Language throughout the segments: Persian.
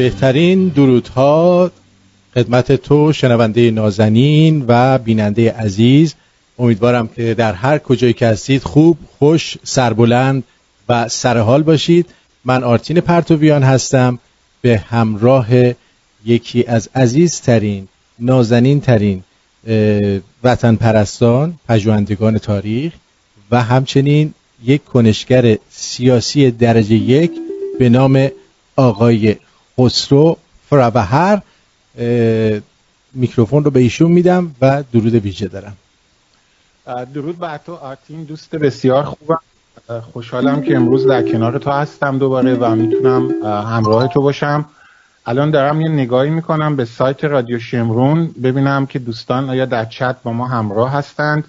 بهترین درودها خدمت تو شنونده نازنین و بیننده عزیز. امیدوارم که در هر کجایی که هستید خوب خوش سربلند و سرحال باشید. من آرتین پرتویان هستم. به همراه یکی از عزیزترین نازنین ترین وطن پرستان پژوهندگان تاریخ و همچنین یک کنشگر سیاسی درجه یک به نام آقای خسرو فرابهر میکروفون رو به ایشون میدم و درود ویژه دارم. درود بر تو آرتین دوست بسیار خوبم. خوشحالم که امروز در کنار تو هستم دوباره و می‌تونم همراه تو باشم. الان دارم یه نگاهی می‌کنم به سایت رادیو شمرون. ببینم که دوستان آیا در چت با ما همراه هستند.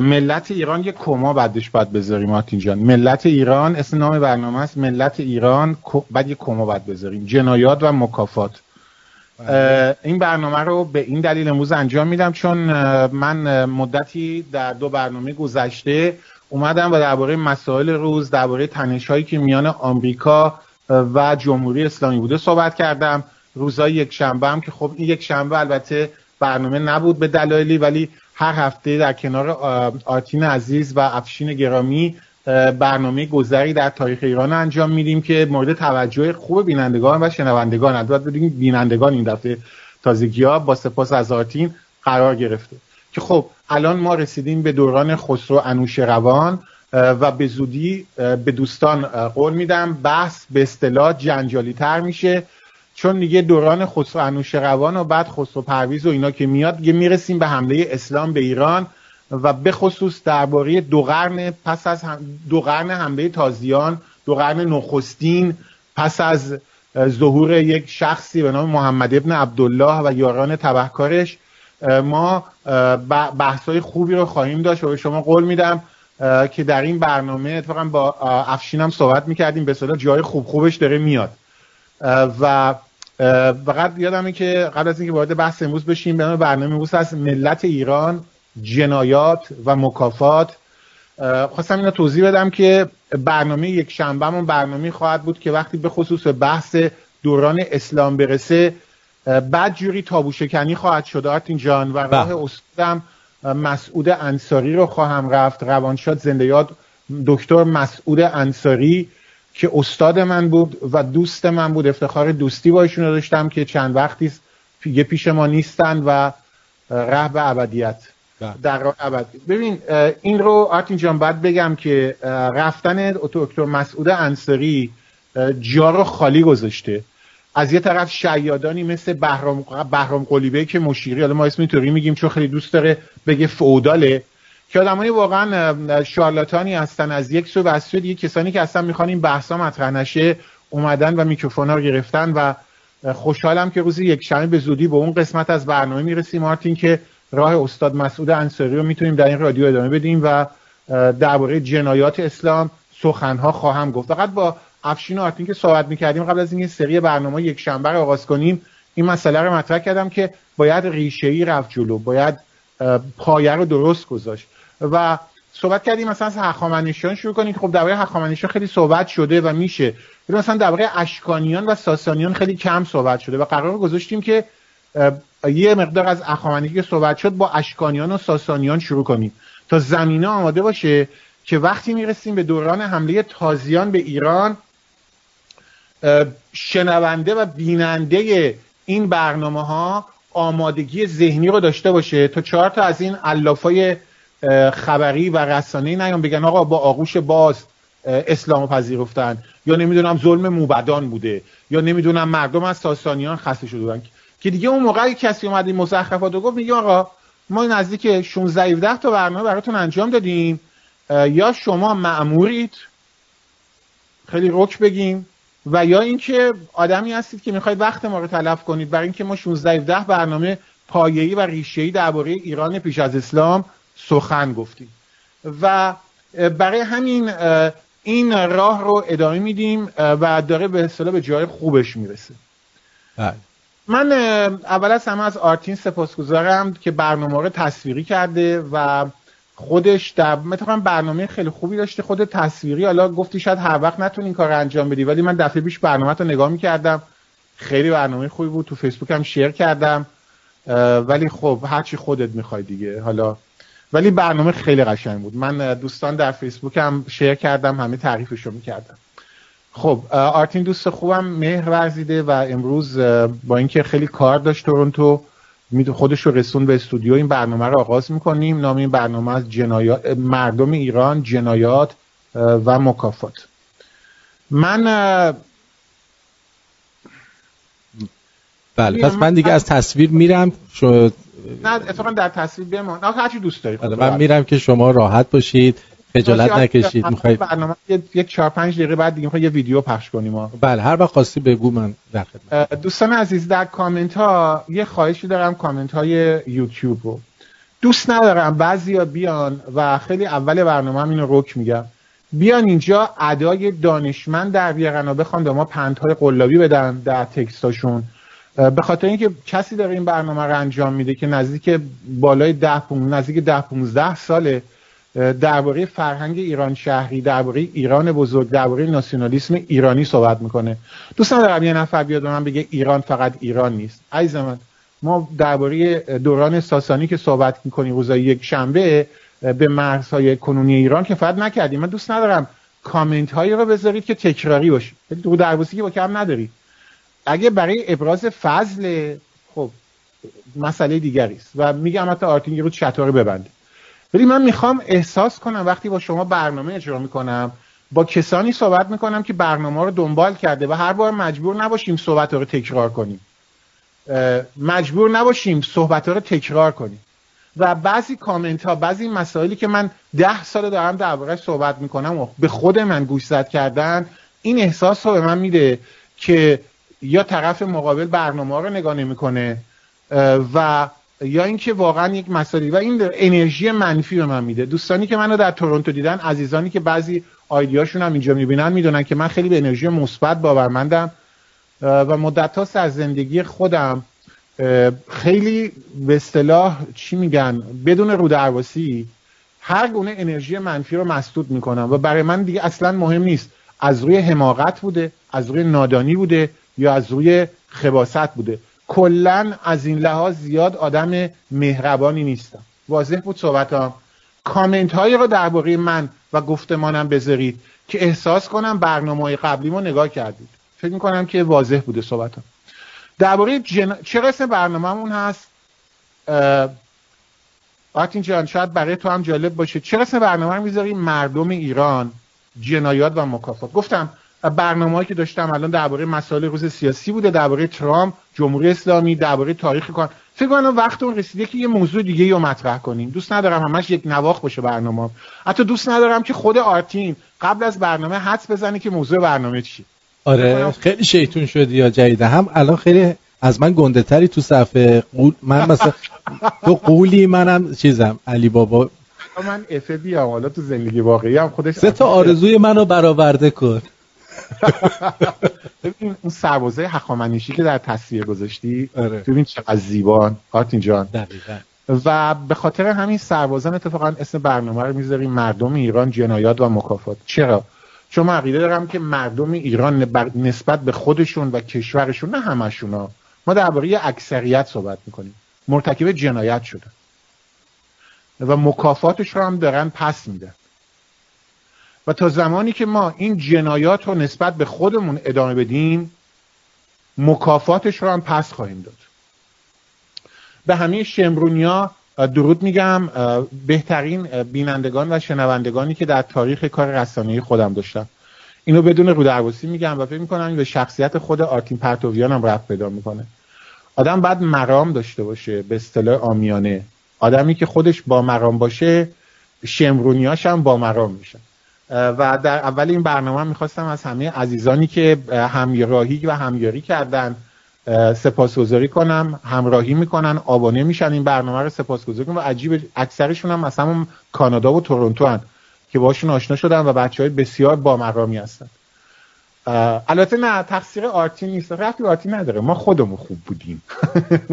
ملت ایران یه کما بعدش باید بذاریم آتین جان. ملت ایران اسم نام برنامه است ملت ایران بعد یه کما باید بذاریم. جنایات و مکافات. بله. این برنامه رو به این دلیل امروز انجام میدم چون من مدتی در دو برنامه گذشته اومدم و درباره مسائل روز درباره تنش هایی که میان آمریکا و جمهوری اسلامی بوده صحبت کردم. روزای یک شنبه هم که خب این یک شنبه البته برنامه نبود به دلایلی ولی هر هفته در کنار آرتین عزیز و افشین گرامی برنامه گذری در تاریخ ایران انجام میدیم که مورد توجه خوب بینندگان و شنوندگان البته بگیم بینندگان این دفعه تازگی ها با سپاس از آرتین قرار گرفته. که خب الان ما رسیدیم به دوران خسرو انوش روان و به زودی به دوستان قول میدم بحث به اصطلاح جنجالی تر میشه. چون دیگه دوران خسرو انوش روان و بعد خسرو پرویز و اینا که میاد دیگه می‌رسیم به حمله اسلام به ایران و به خصوص درباره دو قرن پس از دو قرن حمله تازیان دو قرن نخستین پس از ظهور یک شخصی به نام محمد ابن عبدالله و یاران تبهکارش ما بحثای خوبی رو خواهیم داشت و به شما قول میدم که در این برنامه اتفاقا با افشینم صحبت می‌کردیم به صدا جای خوب خوبش داره میاد. و فقط یادمه که قبل از اینکه وارد بحث امروز بشیم به برنامه امروز از ملت ایران جنایات و مکافات. خواستم اینو توضیح بدم که برنامه یک شنبهمون برنامه خواهد بود که وقتی به خصوص بحث دوران اسلام برسه بعد جوری تابو شکنی خواهد شد. آرتین جان و راه بله. استادم مسعود انصاری رو خواهم رفت. روانشاد زنده یاد دکتر مسعود انصاری. که استاد من بود و دوست من بود افتخار دوستی با ایشون داشتم که چند وقتی یه پیش ما نیستن و ره به ابدیت. بله. در راه ابد. ببین این رو آرتین جان باید بگم که رفتن دکتر مسعود انصاری جا رو خالی گذاشته. از یه طرف شیادانی مثل بهرام بهرام قلیبه که مشیری حالا ما اسم اینطوری میگیم چون خیلی دوست داره بگه فوداله. که آدمانی واقعا شارلاتانی هستن از یک سو و از سو دیگه. کسانی که اصلا می‌خوان این بحثا مطرح نشه اومدن و میکروفون رو گرفتن و خوشحالم که روز یک شنبه به زودی به اون قسمت از برنامه می‌رسیم. مارتین که راه استاد مسعود انصاری رو می‌تونیم در این رادیو ادامه بدیم و درباره جنایات اسلام سخنها خواهم گفت. فقط با افشین و آرتین که صحبت می‌کردیم قبل از اینکه سری برنامه یک شنبه آغاز کنیم این مسئله رو مطرح کردم که باید ریشه ای رفت جلو باید پایه رو درست گذاشت. و صحبت کردیم مثلا از هخامنشیان شروع کنیم. خب درباره هخامنشیان خیلی صحبت شده و میشه. مثلا درباره اشکانیان و ساسانیان خیلی کم صحبت شده و قرار گذاشتیم که یه مقدار از اخامنشی که صحبت شد با اشکانیان و ساسانیان شروع کنیم. تا زمینه آماده باشه که وقتی می‌رسیم به دوران حمله تازیان به ایران شنونده و بیننده این برنامه ها آمادگی ذهنی رو داشته باشه تا چهار تا از این علافای خبری و رسانه نیام بگن آقا با آغوش باز اسلام پذیرفتن. یا نمی‌دونم ظلم موبدان بوده. یا نمی‌دونم مردم از ساسانیان خسته شده بودن. که دیگه اون موقعی کسی اومد این مزخرفات رو گفت میگه آقا ما نزدیک 16 17 تا برنامه براتون انجام دادیم. یا شما مأمورید. خیلی رک بگیم. و یا اینکه آدمی هستید که می‌خواید وقت ما رو تلف کنید برای اینکه ما 16 17 برنامه پایه‌ای و ریشه‌ای درباره ایران پیش از اسلام سخن گفتیم و برای همین این راه رو ادامه میدیم و داره به اصطلاح به جای خوبش می‌رسه بله. من اول از همه از آرتین سپاسگزارم که برنامه رو تصویری کرده و خودش در مثلا برنامه خیلی خوبی داشته خود تصویری. حالا گفتی شاید هر وقت نتونی این کار رو انجام بدی ولی من دفعه پیش برنامه رو نگاه می‌کردم. خیلی برنامه خوبی بود. تو فیسبوک هم شیر کردم. ولی خب هرچی خودت می‌خوای دیگه. حالا ولی برنامه خیلی قشنگ بود. من دوستان در فیسبوک هم شیر کردم همه تعریفشو می‌کردم. خب آرتین دوست خوبم مهر ورزیده و امروز با اینکه خیلی کار داشت تورنتو خودش رو رسون به استودیو. این برنامه رو آغاز می‌کنیم. نام این برنامه از جنایات مردم ایران جنایات و مکافات. من بله پس من دیگه از تصویر میرم. شد نه اتفاقا در تصویر بمان هرچی دوست دارید بله من میرم که شما راحت باشید. خجالت نکشید می‌خواید برنامه یک 4 5 دقیقه بعد دیگه یه ویدیو پخش کنیم بله هر وقت خواستی بگو من در خدمت. دوستان عزیز در کامنت ها یه خواهشی دارم کامنت های یوتیوب رو. دوست ندارم بعضیا بیان و خیلی اول برنامه هم اینو رک میگم. بیان اینجا ادای دانشمند در بیارن و بخوان به ما پندهای قلابی بدن در تکستاشون. به خاطر اینکه کسی داره این برنامه رو انجام میده که نزدیک بالای ده نزدیک ده 15 ساله درباره فرهنگ ایران شهری درباره ایران بزرگ درباره ناسیونالیسم ایرانی صحبت می‌کنه. دوستان دارم یه نفر بیاد من بگه ایران فقط ایران نیست. عزیز من ما درباره دوران ساسانی که صحبت می‌کنیم روزای یک شنبه به مرزهای کنونی ایران که فقط نکردیم من دوست ندارم کامنت هایی رو بذارید که تکراری باشه دو دربوسی که با کم ندارید اگه برای ابراز فضل خب مسئله دیگری است. و میگم حتی آرتینگ رو چطوری ببنده ولی من می‌خوام احساس کنم وقتی با شما برنامه اجرا می‌کنم با کسانی صحبت می‌کنم که برنامه رو دنبال کرده و هر بار مجبور نباشیم صحبت رو تکرار کنیم. مجبور نباشیم صحبت رو تکرار کنیم. و بعضی کامنت ها بعضی مسائلی که من ده سال دارم درباره صحبت می‌کنم و به خود من گوش زد کردن این احساس رو به من میده که یا طرف مقابل برنامه رو نگاه نمی‌کنه و یا اینکه واقعا یک مسئله و این انرژی منفی به من میده. دوستانی که منو در تورنتو دیدن عزیزانی که بعضی آیدیاشون هم اینجا می‌بینن می‌دونن که من خیلی به انرژی مثبت باورمندم و مدت هاست از زندگی خودم خیلی به اصطلاح چی میگن بدون رو درواسی هر گونه انرژی منفی رو مسدود می‌کنم و برای من دیگه اصلا مهم نیست از روی حماقت بوده از روی نادانی بوده یا از روی خباست بوده. کلا از این لحاظ زیاد آدم مهربانی نیستم. واضح بود صحبتام. کامنت هایی رو درباره من و گفتمانم بذارید که احساس کنم برنامه قبلی ما نگاه کردید. فکر می‌کنم که واضح بوده صحبتم درباره جن... چه قسم برنامهمون هست؟ آرتین جان شاید برای تو هم جالب باشه. چه قسم برنامه می‌ذاریم؟ مردم ایران جنایات و مکافات. گفتم برنامه‌ای که داشتم الان درباره مسائل روز سیاسی بوده درباره ترامپ جمهوری اسلامی درباره تاریخ کار. فکر کنم وقت اون رسیده که یه موضوع دیگه رو مطرح کنیم. دوست ندارم همش یک نواخ باشه برنامه حتی دوست ندارم که خود آرتین قبل از برنامه حدس بزنه که موضوع برنامه چی. آره خیلی شیطون شدی یا جدیده. هم الان خیلی از من گنده تری تو صفحه. قول من مثلا تو قولی منم چیزم. علی بابا. من افه بیام حالا تو زندگی واقعی هم خودش سه تا آرزوی منو برآورده کن. ببین اون سربازه حخامنشی که در تصویر گذاشتی آره. ببین چقدر زیبان. آرتین جان. و به خاطر همین سربازان اتفاقا اسم برنامه رو می‌ذاریم مردم ایران جنایات و مکافات. چرا؟ چون من عقیده دارم که مردم ایران نسبت به خودشون و کشورشون نه همشون ها. ما درباره اکثریت صحبت می‌کنیم. مرتکب جنایت شدن. و مکافاتش رو هم دارن پس میدن. و تا زمانی که ما این جنایات رو نسبت به خودمون ادامه بدیم مکافاتش رو هم پس خواهیم داد. به همه شمرونیا درود میگم بهترین بینندگان و شنوندگانی که در تاریخ کار رسانه‌ای خودم داشتم. اینو بدون رو میگم و فکر می‌کنم به شخصیت خود آرتین پرتویان هم رفت پیدا می‌کنه. آدم بعد مرام داشته باشه به اصطلاح آمیانه. آدمی که خودش با مرام باشه شمرونیاش هم با مرام میشن و در اول این برنامه می‌خواستم از همه عزیزانی که همراهی و همیاری کردن سپاسگزاری کنم همراهی می‌کنن آبانه میشن این برنامه رو سپاسگزاری کنم و عجیب اکثرشون هم مثلا کانادا و تورنتو هن که باشون آشنا شدن و بچه های بسیار بامرامی هستن. البته نه تقصیر آرتین نیست. رفتی آرتین نداره. ما خودمون خوب بودیم.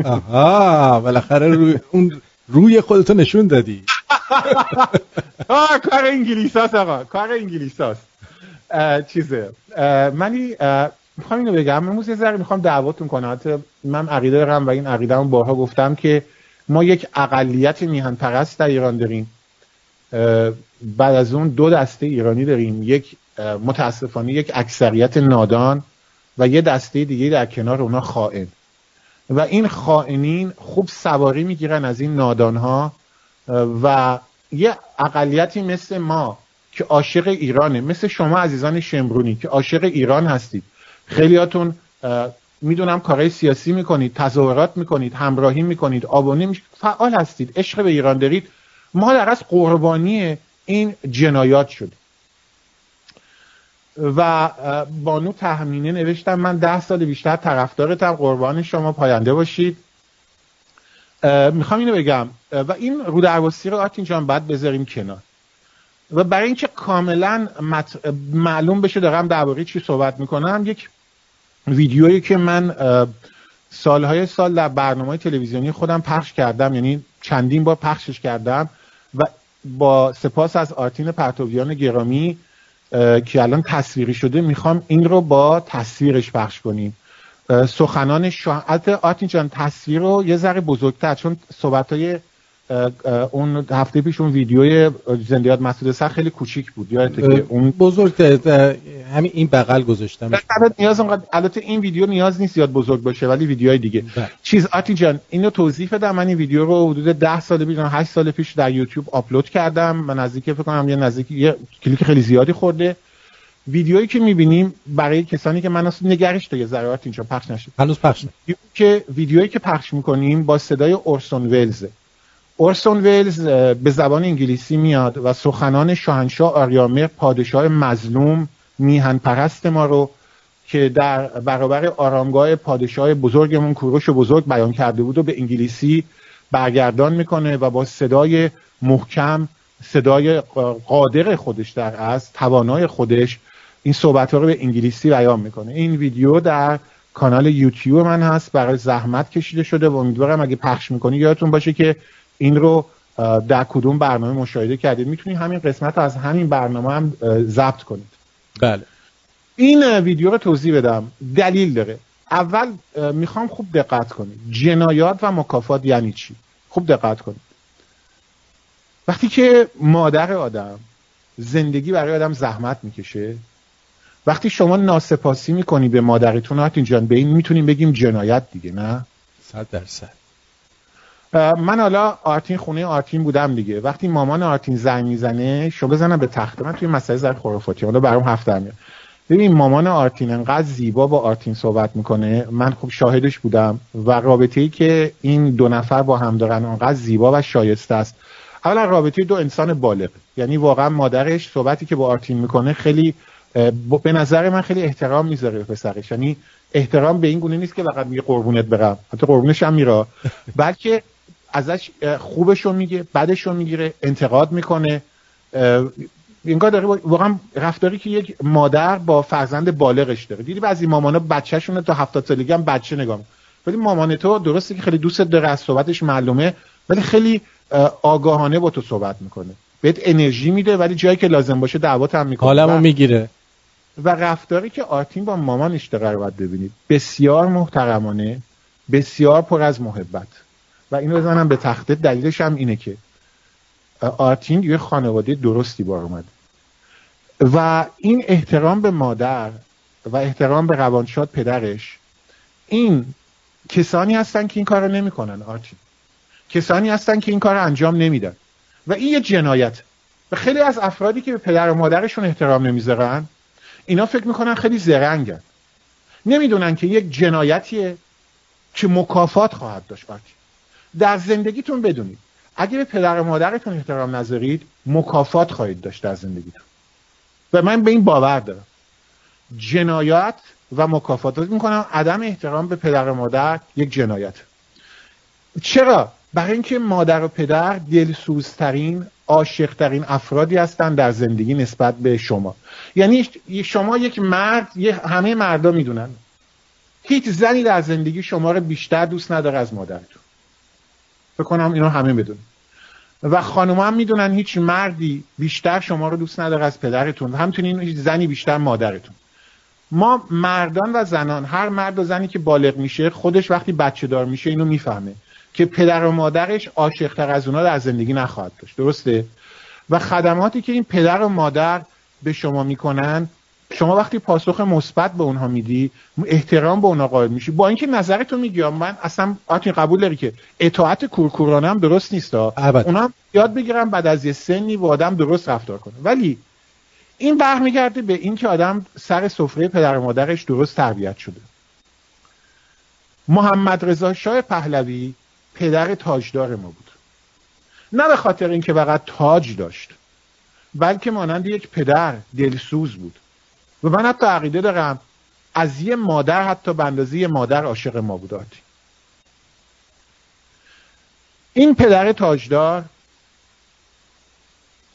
آها بالاخره روی اون روی خودتو نشون دادی. آه کار انگلیساست آقا. کار انگلیساست. چیزه. منی می‌خوام اینو بگم. امروز یه ذره می‌خوام دعواتون کنم. من عقیده دارم و این عقیده بارها گفتم که ما یک اقلیت میهن پرست در ایران داریم. بعد از اون دو دسته ایرانی داریم. یک متاسفانه یک اکثریت نادان و یه دسته دیگه در کنار اونا خائن. و این خائنین خوب سواری می‌گیرن از این نادان ها و یه اقلیتی مثل ما که عاشق ایرانه مثل شما عزیزان شمرونی که عاشق ایران هستید. خیلیاتون می‌دونم کارهای سیاسی می‌کنید تظاهرات می‌کنید همراهی می‌کنید آبانی فعال هستید عشق به ایران دارید. ما در از قربانی این جنایات شد. و بانو تحمینه نوشتم من ده سال بیشتر طرفدارتم. قربان شما پاینده باشید. می‌خوام اینو بگم. و این رو درواسی رو آتین جان باید بذاریم کنار. و برای اینکه کاملا معلوم بشه دارم درباره چی صحبت می‌کنم یک ویدیویی که من سالهای سال در برنامه تلویزیونی خودم پخش کردم یعنی چندین بار پخشش کردم و با سپاس از آرتین پرتویان گرامی که الان تصویری شده می‌خوام این رو با تصویرش پخش کنیم. سخنان شاه. آرتین جان تصویر رو یه ذره بزرگتر چون صحبت های اون هفته پیش اون ویدیوی زندیات مسعود سر خیلی کوچیک بود. یادته که اون بزرگ همین این بغل گذاشتم نیاز اونقدر البته این ویدیو نیاز نیست زیاد بزرگ باشه ولی ویدیوهای دیگه. بله. چیز آتی جان اینو توضیح بدم. من این ویدیو رو حدود 10 سال پیش 8 سال پیش در یوتیوب آپلود کردم. من نزدیک فکر کنم یه نزدیک یه کلیک خیلی زیادی خورده. ویدیویی که می‌بینیم برای کسانی که من اصلا نگرش تا یه ذرات اینجا پخش نشد هنوز پخش که ویدیویی که پخش می‌کنیم با صدای اورسون ولزه. اورسون ولز به زبان انگلیسی میاد و سخنان شاهنشاه آریامر پادشاه مظلوم میهن پرست ما رو که در برابر آرامگاه پادشاه بزرگمون کوروش بزرگ بیان کرده بود و به انگلیسی برگردان می‌کنه و با صدای محکم صدای قادر خودش در از توانای خودش این صحبت ها رو به انگلیسی بیان می‌کنه. این ویدیو در کانال یوتیوب من هست برای زحمت کشیده شده و امیدوارم اگه پخش می‌کنی یادتون باشه که این رو در کدوم برنامه مشاهده کردید. می‌تونید همین قسمت از همین برنامه هم ضبط کنید. بله. این ویدیو رو توضیح بدم. دلیل داره. اول می‌خوام خوب دقت کنید. جنایات و مکافات یعنی چی؟ خوب دقت کنید. وقتی که مادر آدم زندگی برای آدم زحمت می‌کشه وقتی شما ناسپاسی می‌کنی به مادرتون هاتین جان به این می‌تونیم بگیم جنایت دیگه نه؟ صد درصد. من حالا آرتین خونه آرتین بودم دیگه. وقتی مامان آرتین زنگ می‌زنه چوب بزنم به تخته. من توی مسئله ذره خرافاتی. حالا برام هفته میاد. ببین مامان آرتین انقدر زیبا با آرتین صحبت می‌کنه. من خب شاهدش بودم. و رابطه ای که این دو نفر با هم دارن انقدر زیبا و شایسته است. اولا رابطه دو انسان بالغ. یعنی واقعا مادرش صحبتی که با آرتین می‌کنه خیلی به نظر من خیلی احترام می‌ذاره به پسرش. یعنی احترام به این گونه نیست که فقط میگه قربونت برم. حتی قربونش هم میره بلکه ازش خوبش رو میگه بدش رو می‌گیره انتقاد می‌کنه. اینگاه داره واقعا رفتاری که یک مادر با فرزند بالغش داره. دیدی بعضی مامانا بچهشون تا هفتاد سالگی هم بچه نگاه ولی مامان تو درسته که خیلی دوست داره از صحبتش معلومه ولی خیلی آگاهانه با تو صحبت می‌کنه. بهت انرژی میده ولی جایی که لازم باشه دعوت هم می‌کنه. حالمو می‌گیره. و رفتاری که آرتین با مامانش داره باید ببینید. بسیار محترمانه بسیار پر از محبت. و اینو بزنم به تخته دلیلش هم اینه که آرتین یه خانواده درستی بار اومد. و این احترام به مادر و احترام به روانشاد پدرش این کسانی هستن که این کار رو نمی‌کنن آرتین. کسانی هستن که این کار رو انجام نمیدن. و این یه جنایت. و خیلی از افرادی که به پدر و مادرشون احترام نمی‌ذارن اینا فکر می‌کنن خیلی زرنگن نمی‌دونن که یک جنایتیه که مکافات خواهد داشت آرتین در زندگیتون بدونید. اگه به پدر و مادرتون احترام نذارید مکافات خواهید داشت در زندگیتون. و من به این باور دارم. جنایت و مکافات. می‌کنم عدم احترام به پدر و مادر یک جنایت چرا؟ برای اینکه مادر و پدر دلسوزترین عاشقترین افرادی هستند در زندگی نسبت به شما. یعنی شما یک مرد همه مردا می‌دونن. هیچ زنی در زندگی شما رو بیشتر دوست نداره از مادرتون. فکر کنم اینو همه بدون و خانم هم می‌دونن هیچ مردی بیشتر شما رو دوست نداره از پدرتون. همچنین هیچ زنی بیشتر مادرتون. ما مردان و زنان هر مرد و زنی که بالغ میشه خودش وقتی بچه دار میشه اینو می‌فهمه. که پدر و مادرش عاشقتر از اونا در زندگی نخواهد داشت. درسته؟ و خدماتی که این پدر و مادر به شما می‌کنن شما وقتی پاسخ مثبت به اونها میدی احترام به اونها قائل میشی. با اینکه نظرتو میگی من اصلا آتین قبول داری که اطاعت کورکورانه هم درست نیست اونا هم یاد بگیرم بعد از یه سنی و آدم درست رفتار کنه ولی این برمیگرده به اینکه آدم سر سفره پدر و مادرش درست تربیت شده. محمد رضا شاه پهلوی پدر تاجدار ما بود. نه به خاطر اینکه فقط تاج داشت بلکه مانند یک پدر دلسوز بود. و من حتی عقیده دارم از یه مادر حتی به اندازه یه مادر عاشق ما بود این پدر تاجدار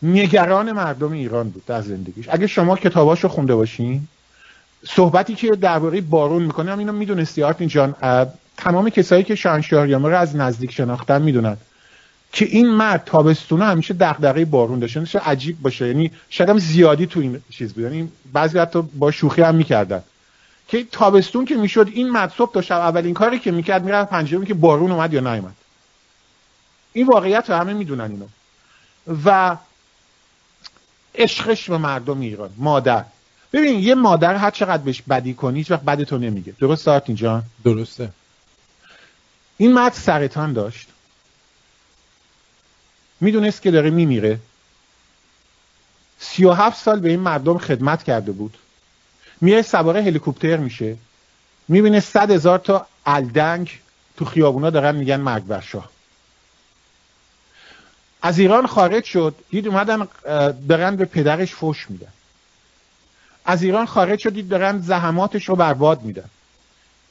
نگران مردم ایران بود در زندگیش. اگه شما کتاباشو خونده باشین صحبتی که درباره بارون می‌کنه هم اینو می‌دونستی آرتین جان؟ تمام کسایی که شاهنشاهریامه رو از نزدیک شناختن می‌دونن که این مرد تابستونه همیشه دغدغه بارون داشته نشه عجیب باشه. یعنی شاید هم زیادی تو این چیز بود. یعنی بعضی حتی با شوخی هم می‌کردن. که تابستون که می‌شد این مرد صبح تا شب اولین کاری که می‌کرد می‌رفت پنجره که بارون اومد یا نیومد. این واقعیت رو همه می‌دونن اینو. و عشقش به مردم ایران. مادر. ببین یه مادر هر چقدر بهش بدی کنی هیچ وقت بدتو نمیگه. درست اینجا؟ درسته. این مرد سرطان داشت. می‌دونست که داره میمیره. سی و هفت سال به این مردم خدمت کرده بود. میره سواره هلیکوپتر میشه. می‌بینه صد هزار تا الدنگ تو خیابونا دارن میگن مرگ از ایران خارج شد. دید اومدن دارن به پدرش فش میدن. از ایران خارج شد دید دارن زحماتش رو برباد میدن.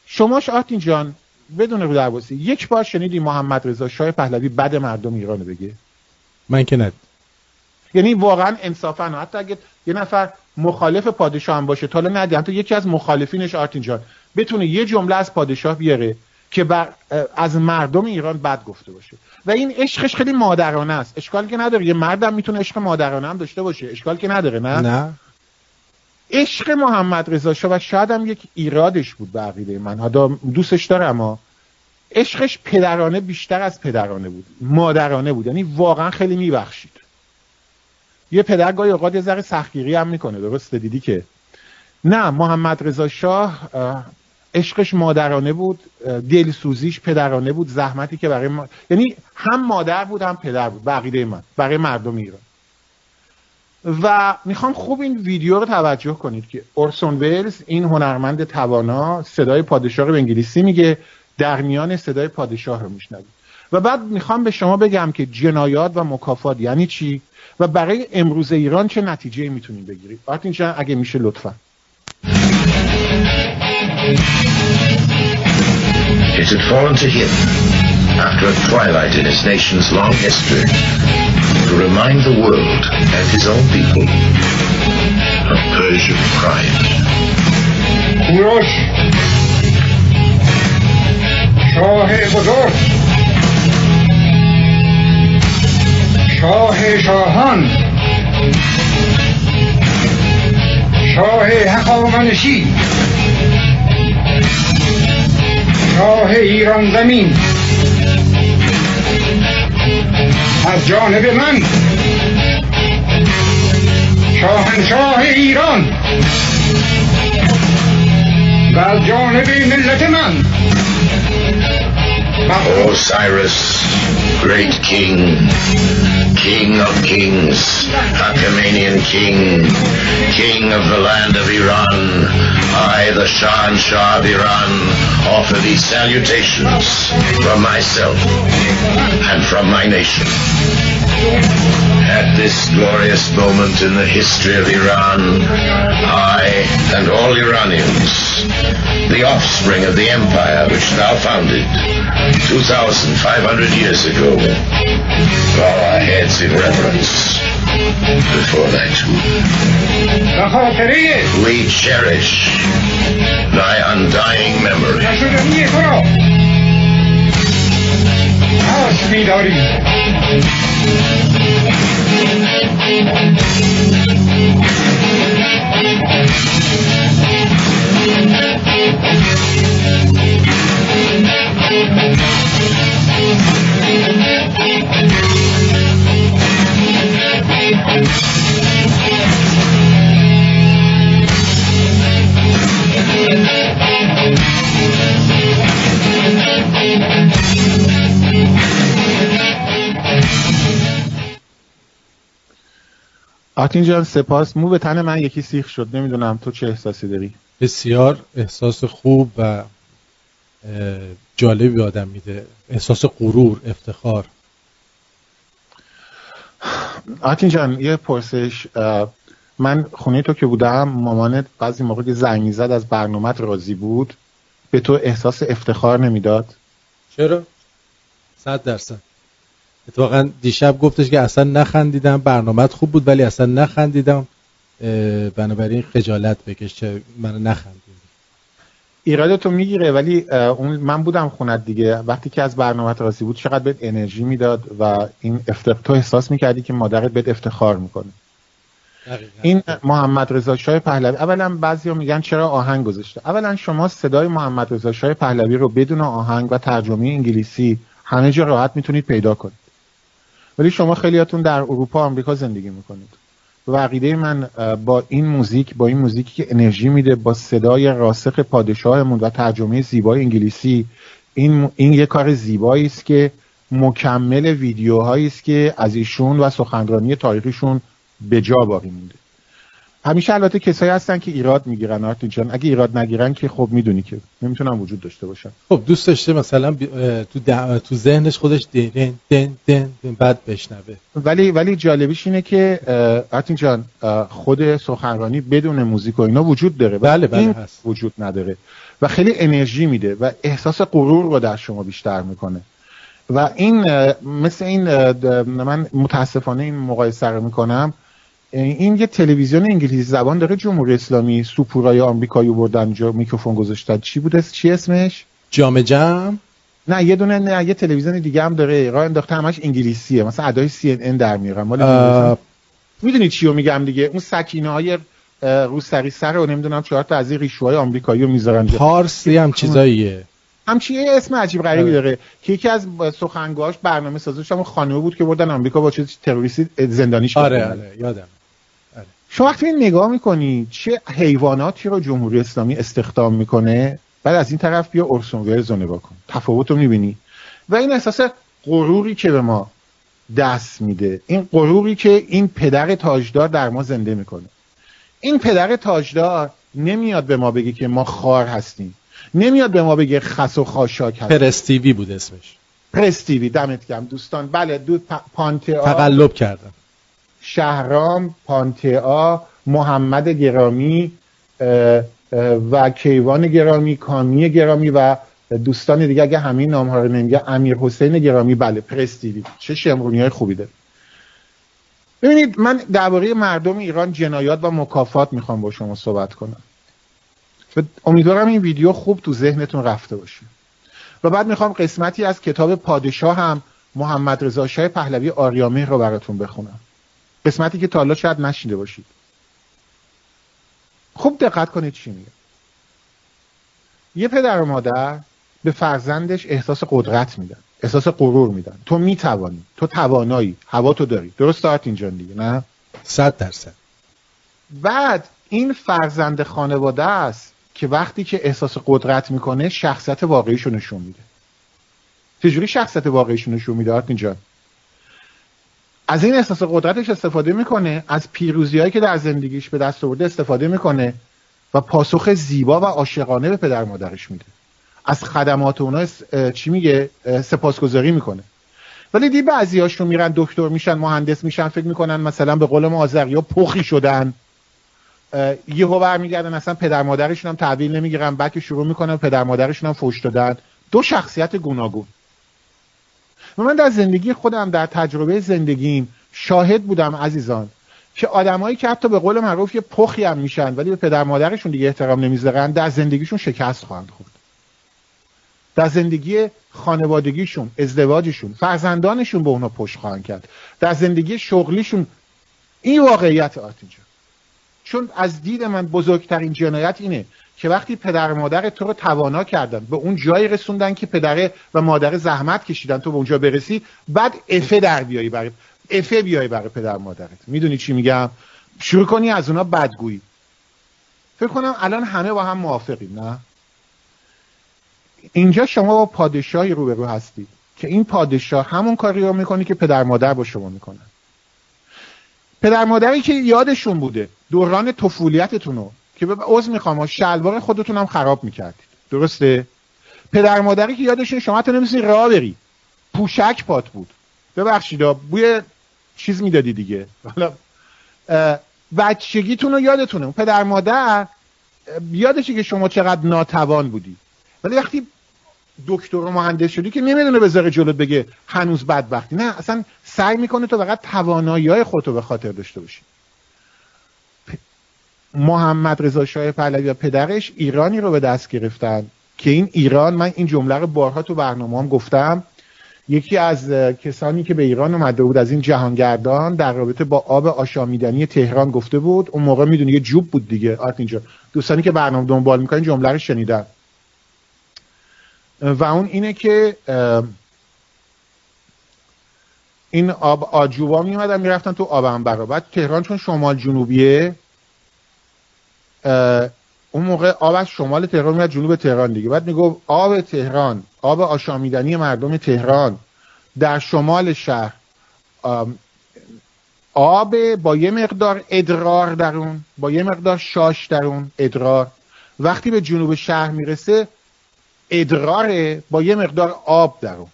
شماش آتین جان بدون رو درواسی یک بار شنیدی محمد رضا شاه پهلوی بد مردم ایران بگه؟ من که ند یعنی واقعا انصافا. حتی اگه یه نفر مخالف پادشاه هم باشه تا حالا ندی حتی یکی از مخالفینش آرتین جان. بتونه یه جمله از پادشاه بیاره که بر از مردم ایران بد گفته باشه. و این عشقش خیلی مادرانه است. اشکال که نداره. یه مردم می‌تونه عشق مادرانه هم داشته باشه. اشکال که نداره نه؟ نه. عشق محمد رضا شاه و شاید هم یک ایرادش بود به عقیده من. حالا دوستش داره اما عشقش پدرانه بیشتر از پدرانه بود مادرانه بود. یعنی واقعا خیلی میبخشید. یه پدر گاهی اوقات یه ذره سختگیری هم می‌کنه درسته؟ دیدی که؟ نه محمد رضا شاه عشقش مادرانه بود دلسوزیش پدرانه بود زحمتی که برای ما... یعنی هم مادر بود هم پدر بود بقیده من برای مردم ایران. و می‌خوام خوب این ویدیو رو توجه کنید که اورسون ویلز این هنرمند توانا صدای پادشاه به انگلیسی میگه در میان صدای پادشاه رو میشنوید. و بعد می‌خوام به شما بگم که جنایات و مکافات یعنی چی؟ و برای امروز ایران چه نتیجه می‌تونیم بگیرید آرتین اگه میشه لطفا. It had fallen to him, after a twilight in his nation's long history, to remind the world and his own people of Persian pride. شاه بزرگ شاه شاهان شاه حقامنشی شاه ایران زمین از جانب من. شاهنشاه ایران. و از جانب ملت من. Osiris, great king, king of kings, Achaemenian king, king of the land of Iran, I, the Shah and Shah of Iran, offer these salutations from myself and from my nation. At this glorious moment in the history of Iran, I and all Iranians, the offspring of the empire which thou founded, 2,500 years ago, bow our heads in reverence before that tomb. We cherish thy undying memory. Thank you. آتین جان سپاس. مو به تن من یکی سیخ شد. نمی‌دونم تو چه احساسی داری. بسیار احساس خوب و جالبی آدم میده. احساس غرور افتخار. آتین جان یه پرسش. من خونه تو که بودم مامانت بعضی موقع که زنگ می‌زد از برنامهت راضی بود به تو احساس افتخار نمی‌داد. چرا؟ صد درصد. اتفاقا دیشب گفتش که اصلا نخندیدم برنامهت خوب بود ولی اصلا نخندیدم. بنابراین خجالت بکش که من نخندیدم. ایرادتو می‌گیره ولی اون من بودم خونت دیگه. وقتی که از برنامه راضی بود چقدر بهت انرژی می‌داد و این افتخ... تو احساس می‌کردی که مادرت بهت افتخار می‌کنه. این محمد رضا شاه پهلوی اولا بعضیا میگن چرا آهنگ گذاشته؟ اولا شما صدای محمد رضا شاه پهلوی رو بدون آهنگ و ترجمه انگلیسی همه جا راحت می‌تونید پیدا کنید. ولی شما خیلیاتون در اروپا آمریکا زندگی می‌کنید. و عقیده من با این موزیک با این موزیکی که انرژی میده با صدای راسخ پادشاهمون و ترجمه زیبای انگلیسی این این یه کار زیبایی است که مکمل ویدیوهایی است که از ایشون و سخنرانی تاریخیشون به جا باقی مونده. همیشه البته کسایی هستن که ایراد می‌گیرن آرتین جان. اگه ایراد نگیرن که خب می‌دونی که نمی‌تونن وجود داشته باشن. خب دوست داشته مثلا بی- تو, تو ذهنش خودش دن دن دن بعد بشنوه. ولی ولی جالبیش اینه که آرتین جان خود سخنرانی بدون موزیک و اینا وجود داره. بله، بله، هست. وجود نداره. و خیلی انرژی میده و احساس غرور رو در شما بیشتر می‌کنه. و این مثل این من متاسفانه این مقایسه رو می‌کنم. این یه تلویزیون انگلیسی زبان داره جمهوری اسلامی. سوپورای آمریکایی بردن جا میکروفون گذاشتن. چی بود چی اسمش؟ جام جم؟ نه یه دونه نه یه تلویزیون دیگه هم داره. راه انداخته همش انگلیسیه. مثلا ادای سی ان ان در میارن. مال می‌دونی چی رو میگم دیگه؟ اون سکینه های روسری سر رو نمی‌دونم چهار تا از این ریشوهای آمریکایی رو می‌ذارن. پارسی هم چیزاییه. همچی یه اسم عجیب غریبی آره. داره. که یکی از سخنگوهاش برنامه سازش هم خانومه بود که بردن آمریکا با چه تروریستی زندانیش آره. آره یادم. شما وقتی این نگاه می‌کنی چه حیواناتی رو جمهوری اسلامی استخدام می‌کنه؟ بعد از این طرف بیا اورسون ولز رو نگاه کن. تفاوت رو می‌بینی. و این احساس غروری که به ما دست میده این غروری که این پدر تاجدار در ما زنده می‌کنه. این پدر تاجدار نمیاد به ما بگه که ما خار هستیم. نمیاد به ما بگه خس و خاشاک هستیم. پرستیوی بود اسمش. پرستیوی دمت گرم دوستان. بله دو پانتئا تقلب کردم. شهرام پانتئا محمد گرامی و کیوان گرامی کامی گرامی و دوستان دیگه اگه همین نام ها رو نمیگه امیر حسین گرامی. بله پرستیوی چه شمرونی های خوبی داره. ببینید من درباره مردم ایران جنایات و مکافات می‌خوام با شما صحبت کنم. امیدوارم این ویدیو خوب تو ذهنتون رفته باشه. و بعد می‌خوام قسمتی از کتاب پادشاه هم محمد رضا شاه پهلوی آریامهر رو براتون بخونم. قسمتی که تا حالا شاید نشیده باشید. خوب دقت کنید چی میگه. یه پدر و مادر به فرزندش احساس قدرت میدن احساس غرور میدن. تو می‌توانی تو توانایی هوا تو داری. درست دارت اینجا دیگه نه؟ صد درصد. بعد این فرزند خانواده است که وقتی که احساس قدرت می‌کنه شخصیت واقعیشو نشون میده. چجوری شخصیت واقعیشو نشون میده؟ آرتین جان؟ از این احساس قدرتش استفاده می‌کنه از پیروزی هایی که در زندگیش به دست آورده استفاده می‌کنه و پاسخ زیبا و عاشقانه به پدر مادرش میده. از خدمات اونا چی میگه؟ سپاسگزاری می‌کنه. ولی دی بعضیاشون میرن دکتر میشن مهندس میشن فکر می‌کنن مثلا به قول ما آذریا پخی شدن. یهو برمیگردن اصلا پدر مادرشون هم تحویل نمی‌گیرن بعد که شروع می‌کنن پدر مادرشون هم فوش دادن. دو شخصیت گوناگون. و من در زندگی خودم در تجربه زندگیم شاهد بودم عزیزان که آدمایی که حتی به قول معروف یه پخی هم میشن ولی به پدر مادرشون دیگه احترام نمی‌ذارن در زندگیشون شکست خواهند خورد. در زندگی خانوادگیشون ازدواجشون فرزندانشون به اونا پشت خواهند کرد. در زندگی شغلیشون این واقعیت آرتینجا چون از دید من بزرگترین جنایت اینه که وقتی پدر و مادر تو رو توانا کردن به اون جایی رسوندن که پدر و مادر زحمت کشیدن تو به اونجا برسی بعد افه در بیایی برای افه بیای برای پدر مادرت. می‌دونی چی میگم؟ شروع کنی از اونا بدگویی. فکر کنم الان همه با هم موافقیم نه؟ اینجا شما با پادشاهی روبرو هستید که این پادشاه همون کاری رو می‌کنی که پدر مادر با شما می‌کنن. پدر مادری که یادشون بوده دوران طفولیتتون رو که عوض می‌خوام شلوار خودتون هم خراب می‌کردید درسته؟ پدر مادری که یادشون شما تو نمیسی راه بری. پوشک پات بود. ببخشید بوی چیز می‌دادی دیگه. حالا بچگیتون رو یادتونه. پدر مادر یادشه که شما چقدر ناتوان بودی. ولی وقتی دکتر و مهندس شدی که نمی‌دونه بذاره جلوت بگه هنوز بدبختی. نه اصلا سعی می‌کنه تو فقط توانایی های خودتو به خاطر داشته باشی. محمد رضا شاه پهلوی و پدرش ایرانی رو به دست گرفتن. که این ایران من این جمله رو بارها تو برنامه هم گفتم. یکی از کسانی که به ایران اومده بود از این جهانگردان در رابطه با آب آشامیدنی تهران گفته بود اون موقع می‌دونی یه جوب بود دیگه. آرت اینجا. دوستانی که برنامه دنبال می‌کنن جمله رو شنیدن. و اون اینه که این آب آجوبا میومدن می‌رفتن تو آب انبرا بعد تهران چون شمال جنوبیه اون موقع آب از شمال تهران میاد جنوب تهران دیگه. بعد می‌گفت آب تهران آب آشامیدنی مردم تهران در شمال شهر. آب با یه مقدار ادرار در اون با یه مقدار شاش در اون ادرار. وقتی به جنوب شهر می‌رسه ادراره با یه مقدار آب در اون.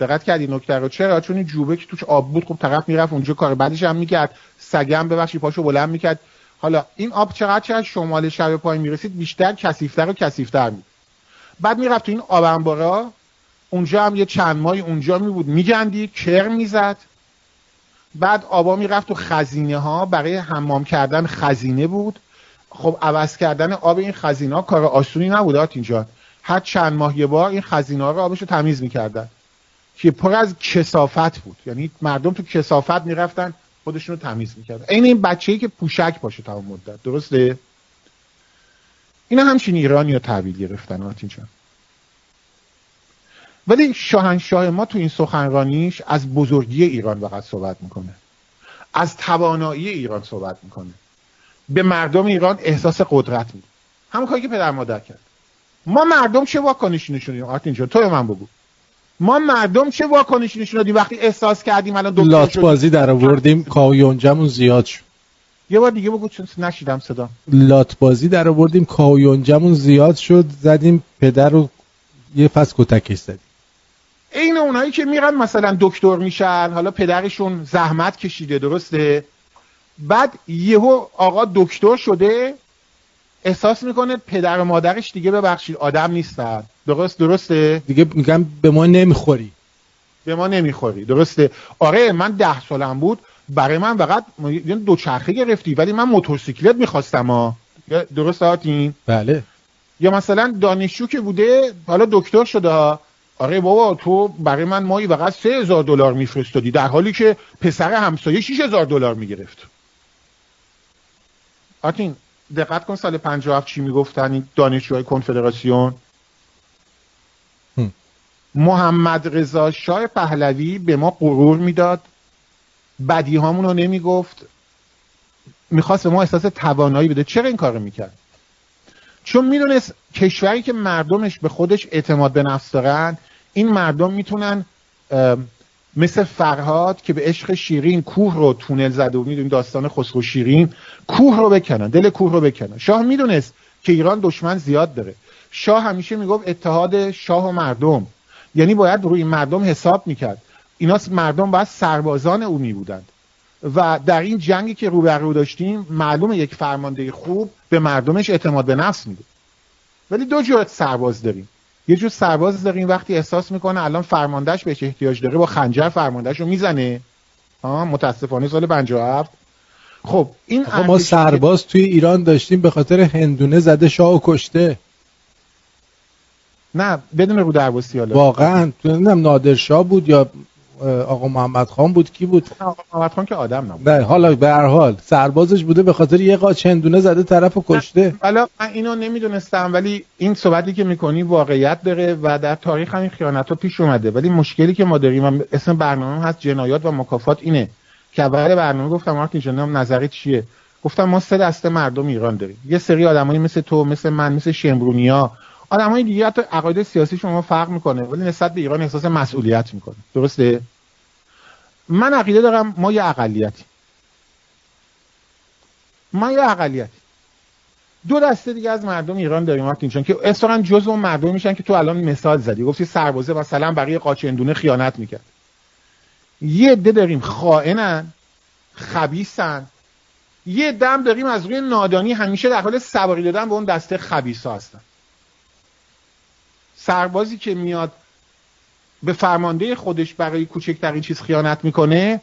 دقت کردی نکته رو؟ چرا؟ چون این جوبه که توش آب بود خب طرف می‌رفت اونجا کار بعدش هم می‌کرد. سگم ببخشی پاشو بلند می‌کرد. حالا این آب چقدر چقدر شمال شب پایین می‌رسید؟ بیشتر کثیفتر و کثیفتر می بعد می‌رفت تو این آب انبارا. اونجا هم یه چند ماهی اونجا می بود. میگندی کر می‌زد. بعد آبا می‌رفت تو خزینه ها برای حمام کردن خزینه بود. خب عوض کردن آب این خزینه ها کار آسونی نبود اینجا هر چند ماه یه بار این خزینه ها رو آبش رو تمیز می‌کردن. که پر از کسافت بود. یعنی مردم تو کسافت می‌رفتن. خودشون رو تمیز می‌کرد این این بچه ای که پوشک باشه تا مدت. درسته؟ اینا همچین ایرانی رو تحویل گرفتن آتین جان. ولی شاهنشاه ما تو این سخنرانیش از بزرگی ایران فقط صحبت می‌کنه. از توانایی ایران صحبت می‌کنه. به مردم ایران احساس قدرت میده. همون کاری که پدر مادر کرد. ما مردم چه واکنشی نشونیم آرتین جان تو من بگو. ما مردم چه واکنشی نشون دادیم وقتی احساس کردیم الان دکتر لات بازی در آوردیم کاویونجمون زیاد شد. یه بار دیگه بگو چون نشیدم صدا. لات بازی در آوردیم کاویونجمون زیاد شد زدیم پدر رو یه فصل کتکش زدیم. این اونایی که میرن مثلا دکتر میشن حالا پدرشون زحمت کشیده درسته؟ بعد یهو آقا دکتر شده احساس می‌کنه پدر و مادرش دیگه ببخشید آدم نیستن. درست درسته؟ دیگه میگم به ما نمی‌خوری. به ما نمی‌خوری. درسته؟ آره من ده سالم بود. برای من فقط دو چرخه گرفتی ولی من موتورسیکلت می‌خواستم ها درست آتین؟ بله. یا مثلا دانشجو که بوده حالا دکتر شده آره بابا تو برای من مایی فقط سه هزار دلار میفرستادی در حالی که پسر همسایه 6 هزار دلار می‌گرفت. آتین دقت کن سال 57 چی می‌گفتن دانشجوهای کنفدراسیون؟ محمد رضا شاه پهلوی به ما غرور می‌داد. بدی هامون رو نمی‌گفت. می‌خواست به ما احساس توانایی بده. چرا این کارو می‌کرد؟ چون می‌دونست کشوری که مردمش به خودش اعتماد به نفس دارن این مردم می‌تونن مثل فرهاد که به عشق شیرین کوه رو تونل زده و می‌دونیم داستان خسرو شیرین کوه رو بکنن دل کوه رو بکنن شاه می‌دونست که ایران دشمن زیاد داره. شاه همیشه می‌گفت اتحاد شاه و مردم. یعنی باید روی مردم حساب می‌کرد. اینا مردم باید سربازان او میبودند و در این جنگی که رو رو داشتیم معلوم یک فرمانده خوب به مردمش اعتماد به نفس میده. ولی دو جور سرباز داریم. یه جور سرباز داریم وقتی احساس می‌کنه الان فرماندهش بهش احتیاج داره با خنجر فرماندهش رو می‌زنه متاسفانه سال 57 خب این ما سرباز توی ایران داشتیم به خاطر هندونه زده شاه و کشته. نه بدون رو حالا. واقعا نمی‌دونم نادرشاه بود یا آقا محمد خان بود کی بود؟ آقا محمد خان که آدم نبود. نه حالا به هر حال سربازش بوده به خاطر یه قاچ هندونه زده طرف و کشته. حالا من اینو نمی‌دونستم ولی این صحبتی که می‌کنی واقعیت داره و در تاریخ هم این خیانت ها پیش اومده. ولی مشکلی که ما داریم و اسم برنامه هست جنایات و مکافات اینه. که اول برنامه گفتم مارتین جان نظری چیه. گفتم ما سه دسته مردم ایران داریم. یه سری آدمایی مثل تو مثل من مثل شمرونیا آدمای دیگه حتی عقاید سیاسی شما فرق می‌کنه ولی نسبت به ایران احساس مسئولیت می‌کنه. درسته؟ من عقیده دارم ما یه اقلیتی ما یه اقلیتی دو دسته دیگه از مردم ایران داریم مارتین جان که اصلا جزء اون مردم میشن که تو الان مثال زدی. گفتی سربازه مثلا بقیه قاچندونه خیانت می‌کرد. یه عده داریم خائنن خبیسن یه دم داریم از روی نادانی همیشه در حال سواری دادن به اون دسته خبیسا هستن. سربازی که میاد به فرمانده خودش برای کوچکترین چیز خیانت می‌کنه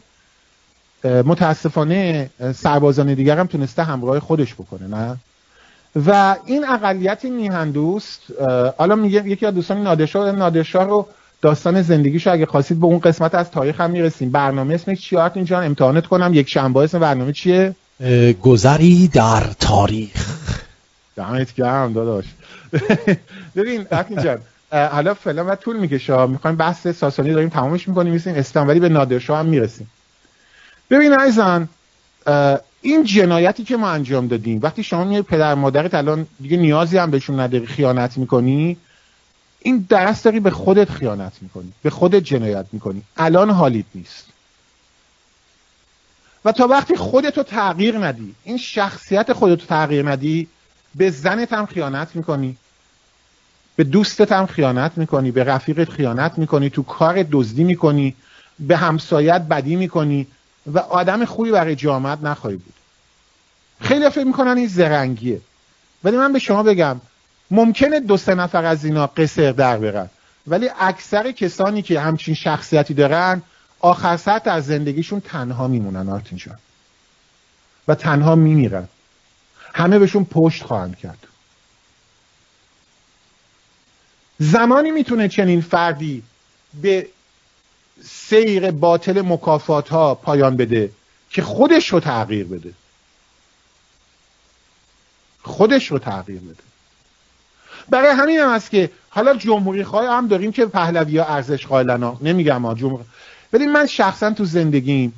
متاسفانه سربازان دیگر هم تونسته همراه خودش بکنه نه؟ و این اقلیت میهندوست حالا میگه یکی از دوستان نادرشاه نادرشاه رو داستان زندگیشو اگه خواستید به اون قسمت از تاریخ هم می‌رسیم. برنامه اسمش چی آرت اینجا امتحانت کنم. یک شنبه اسم برنامه چیه؟ گذری در تاریخ. دمت گرم داداش. ببین رفیق جان حالا فعلا و طول می‌کشه می‌خوایم بحث ساسانی داریم تمامش می‌کنیم میسیم اسلام ولی به نادرشاه هم می‌رسیم. ببین عزیزان این جنایتی که ما انجام دادیم وقتی شما میای پدر مادرت الان دیگه نیازی هم بهشون نداری خیانت می‌کنی این درست داری به خودت خیانت می‌کنی به خودت جنایت می‌کنی. الان حالیت نیست. و تا وقتی خودتو تغییر ندی این شخصیت خودتو تغییر ندی به زنت هم خیانت می‌کنی. به دوستت هم خیانت می‌کنی به رفیقت خیانت می‌کنی تو کار دزدی می‌کنی به همسایت بدی می‌کنی و آدم خوبی برای جامعت نخواهی بود. خیلی فکر می‌کنن این زرنگیه. ولی من به شما بگم ممکنه دو سه نفر از اینا قصر در برن. ولی اکثر کسانی که همچین شخصیتی دارن آخر سطح از زندگیشون تنها میمونن آرتین و تنها میمیرن. همه بهشون پشت خواهند کرد. زمانی می‌تونه چنین فردی به سیر باطل مکافات ها پایان بده که خودش رو تغییر بده. خودش رو تغییر بده. برای همین هم هست که حالا جمهوری خواه هم داریم که پهلوی ها ارزش قائلن نمیگم ها جمهوری ولی من شخصا تو زندگیم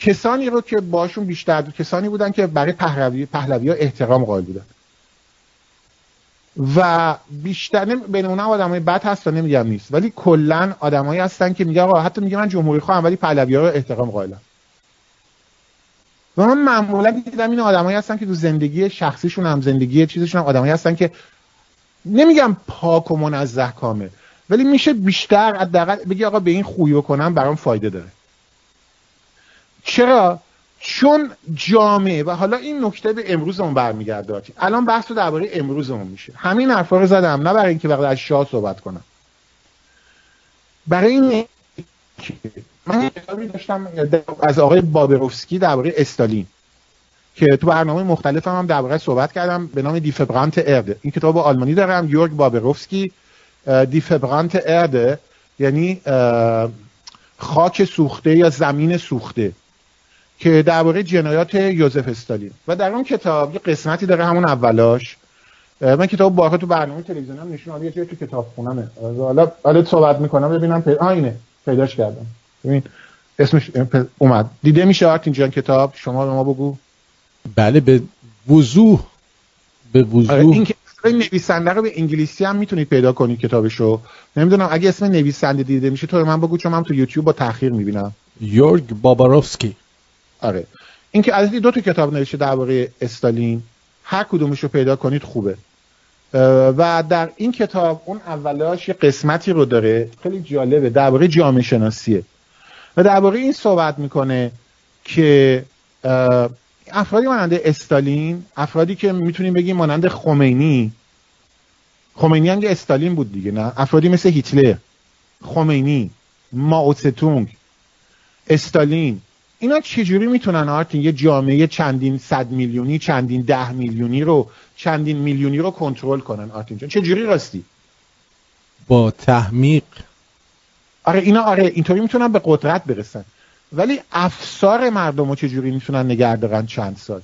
کسانی رو که باشون بیشتر کسانی بودن که برای پهلوی پهلوی ها احترام قائل بودن. و بیشتر. بین اونها آدمای بد هست و نمیگم نیست. ولی کلا آدمایی هستن که میگه آقا حتی میگه من جمهوری خواهم ولی پهلوی ها رو احترام قائلم. و من معمولا دیدم این آدمایی هستن که تو زندگی شخصیشون هم زندگی چیزشون هم آدمایی هستن که نمیگم پاک و منزه کامل ولی میشه بیشتر حداقل بگی آقا به این خوبی بکنم برام فایده داره. چرا؟ چون جامعه و حالا این نکته به امروزمون برمیگرده الان بحث رو درباره امروزمون میشه. همین حرفا رو زدم. نه برای اینکه وقت از شاه صحبت کنم. برای این من کتابی داشتم از آقای بابروفسکی درباره استالین که تو برنامه مختلف هم, هم درباره صحبت کردم به نام دیفبرانت ارده این کتاب آلمانی دارم یورگ بابروفسکی دیفبرانت ارده یعنی خاک سوخته یا زمین سوخته. که درباره جنایات یوزف استالین. و در اون کتاب یه قسمتی داره همون اولاش. من کتاب بارها تو برنامه تلویزیونم نشون یه جایی تو کتابخونمه حالا حالا صحبت می‌کنم ببینم پی... آه اینه پیداش کردم. ببین اسمش اومد. دیده میشه آرتین جان کتاب؟ شما به ما بگو. بله به وضوح به وضوح. این که نویسنده رو به انگلیسی هم می‌تونید پیدا کنید کتابشو. نمی‌دونم اگه اسم نویسنده دیده میشه تو من بگو چون من تو یوتیوب با تاخیر می‌بینم. یورگ باباروفسکی. آره. این که از دو تا کتاب نوشته درباره استالین هر کدومش رو پیدا کنید خوبه. و در این کتاب اون اولاش یه قسمتی رو داره خیلی جالبه درباره جامعه شناسیه. و درباره این صحبت می‌کنه که افرادی مانند استالین افرادی که می‌تونیم بگیم مانند خمینی خمینی هم یه استالین بود دیگه نه؟ افرادی مثل هیتلر خمینی ماوتسه استالین اینا چجوری می‌تونن آرتین یه جامعه چندین صد میلیونی چندین ده میلیونی رو چندین میلیونی رو کنترل کنن آرتین جان چجوری راستی؟ با تحمیق. آره اینا آره اینطوری می‌تونن به قدرت برسن. ولی افسار مردم رو چجوری می‌تونن نگه دارن چند سال؟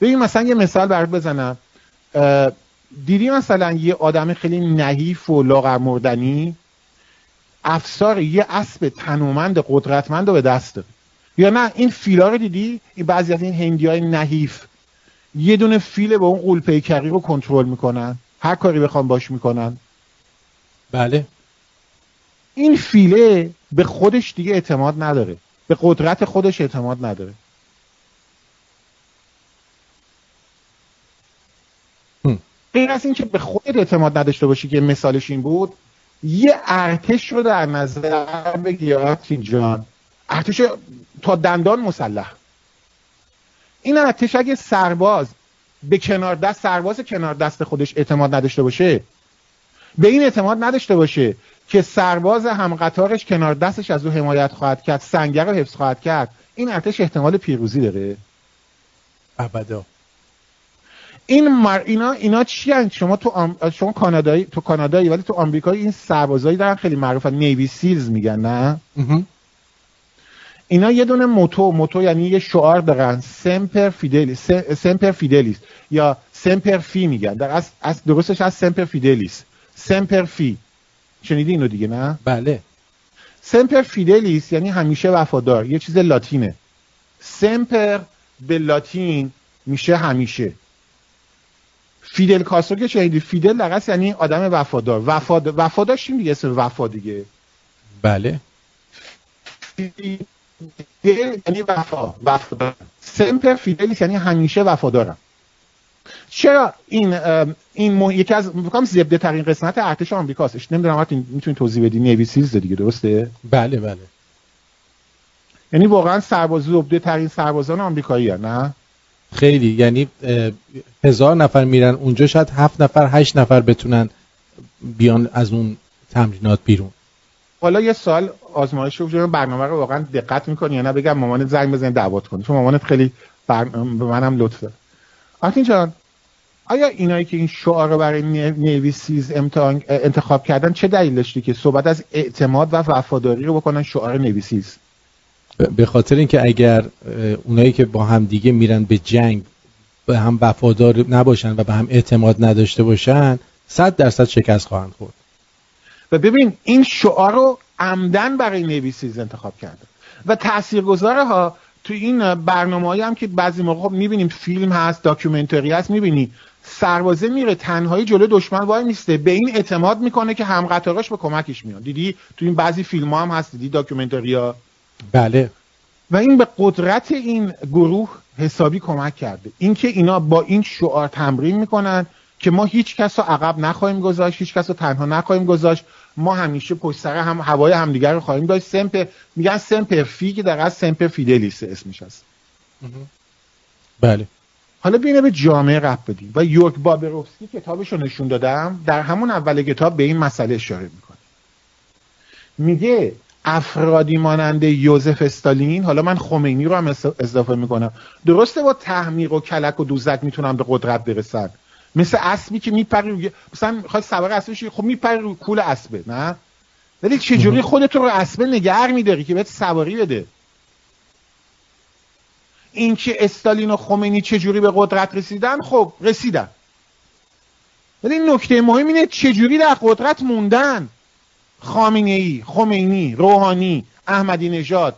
ببین مثلا یه مثال برات بزنم. دیدی مثلا یه آدم خیلی نحیف و لاغر مردنی افسار یه اسب تنومند قدرتمند رو به دست داره یا نه؟ این فیلا رو دیدی؟ این بعضی از این هندی های نحیف. یه دونه فیل به اون قول پیکری رو کنترل می‌کنن. هر کاری بخوان باش می‌کنن. بله. این فیله به خودش دیگه اعتماد نداره. به قدرت خودش اعتماد نداره. غیر از اینکه به خودت اعتماد نداشته باشی که مثالش این بود یه ارتش رو در نظر بگیر آرتین جان. ارتش تا دندان مسلح. این ارتش اگه سرباز به کنار دست سرباز کنار دست خودش اعتماد نداشته باشه به این اعتماد نداشته باشه که سرباز هم قطارش کنار دستش از او حمایت خواهد کرد سنگر رو حفظ خواهد کرد. این ارتش احتمال پیروزی داره. ابدا. این مر... اینا اینا چی هن؟ شما تو آم... شما کانادایی تو کانادایی ولی تو آمریکا این سربازایی دارن خیلی معروفن. نیوی سیلز میگن نه. اینا یه دونه motto motto یعنی یه شعار دارن. Semper Fidelis Semper Fidelis. یا Semper Fi میگن. در اصل اصل درستش از Semper Fidelis. Semper Fi. شنیدی اینو دیگه نه؟ بله. Semper Fidelis یعنی همیشه وفادار. یه چیز لاتینه. Semper به لاتین میشه همیشه. فیدل کاسترو که شنیدی؟ فیدل در اصل یعنی آدم وفادار. وفاد وفادار چی میگه؟ اسم وفا دیگه. بله. فیدل یعنی وفا وفادار سمپر فیدلیس یعنی همیشه وفادارم. چرا این این مو... یکی از میگم زبده ترین قسمت ارتش آمریکاست نمی‌دونم حتی می‌تونی توضیح بدی؟ نیوی سیلز دیگه درسته؟ بله بله. یعنی واقعا سرباز زبده ترین سربازان آمریکایی نه؟ خیلی یعنی هزار نفر میرن اونجا شاید هفت نفر هشت نفر بتونن بیان از اون تمرینات بیرون. حالا یه سال آزمایش رو برنامه رو واقعا دقت می‌کنی یا نه؟ بگم مامانت زنگ بزنی دعوت کنی. چون مامانت خیلی بر... به منم لطف داره. آرتین جان آیا اینایی که این شعار رو برای نی- نیوی سیز امتحان... انتخاب کردن چه دلیل داشتی که صحبت از اعتماد و وفاداری رو بکنن شعار نیوی سیز ب- به خاطر اینکه اگر اونایی که با هم دیگه میرن به جنگ به هم وفادار نباشن و به هم اعتماد نداشته باشن صد درصد شکست خواهند خورد. و ببین این شعار رو عمدا برای Navy SEALs انتخاب کرده. و تاثیرگذاره ها تو این برنامه هم که بعضی موقع خب می‌بینیم فیلم هست documentary هست می‌بینی. سربازه میره تنهایی جلو دشمن وای میسته. به این اعتماد می‌کنه که هم قطاراش به کمکش میاد. دیدی؟ تو این بعضی فیلم ها هم هست. دیدی documentary ها بله. و این به قدرت این گروه حسابی کمک کرده. اینکه اینا با این شعار تمرین می‌کنن که ما هیچ کس رو عقب نخواهیم گذاشت هیچ کس رو تنها نخواهیم گذاشت. ما همیشه پشت سر هم هوای همدیگر رو خواهیم داشت. سمپ میگن سمپر فی که در سمپر فیدلیس اسمش هست. بله. حالا بینه به جامعه رب بدیم. و یورک بابروفسکی کتابش رو نشون دادم. در همون اول کتاب به این مسئله اشاره می‌کنه. میگه افرادی مانند یوزف استالین حالا من خمینی رو هم اضافه می‌کنم. درسته با تحمیق و کلک و دوزک می‌تونن به قدرت برسن مثل اسبی که میپری روی مثلا می‌خواد سوار اسب بشی خب میپری رو کول اسبه نه؟ ولی چجوری خودت رو اسبه نگر میداری که بهت سواری بده؟ اینکه استالین و خمینی چجوری به قدرت رسیدن؟ خب رسیدن. ولی نکته مهم اینه چجوری در قدرت موندن؟ خامنه ای خمینی روحانی احمدی نژاد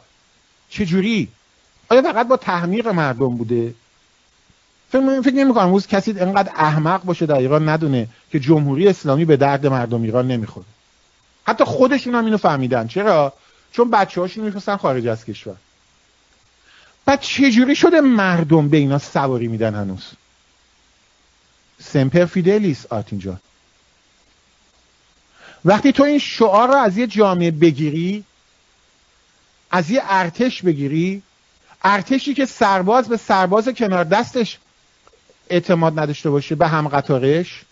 چجوری؟ آیا فقط با تحمیق مردم بوده؟ فکر فکر نمی کنم روز کسی انقدر احمق باشه در ایران ندونه که جمهوری اسلامی به درد مردم ایران نمی‌خوره. حتی خودشون هم اینو فهمیدن. چرا؟ چون بچه هاشون میفرستن خارج از کشور. بعد چجوری شده مردم به اینا سواری میدن هنوز؟ سمپر فیدلیس آرتین جان. وقتی تو این شعار رو از یه جامعه بگیری از یه ارتش بگیری ارتشی که سرباز به سرباز کنار دستش اعتماد نداشته باشه به هم قطارش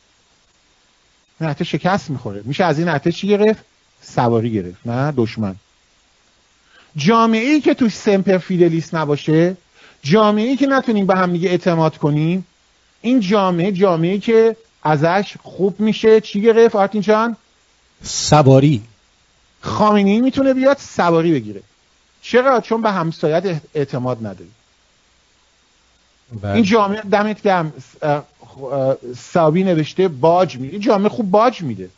این ارتش شکست می‌خوره. میشه از این ارتش چی گرفت؟ سواری گرفت نه؟ دشمن. جامعه ای که توش سمپر فیدلیس نباشه جامعه ای که نتونیم به هم دیگه اعتماد کنیم این جامعه جامعه ای که ازش خوب میشه چی گرفت؟ آرتین جان؟ سواری. خامنه‌ای می‌تونه بیاد سواری بگیره. چرا؟ چون به همسایت اعتماد نداری بله. این جامعه دمت گرم سابی نوشته باج میده. این جامعه خوب باج میده.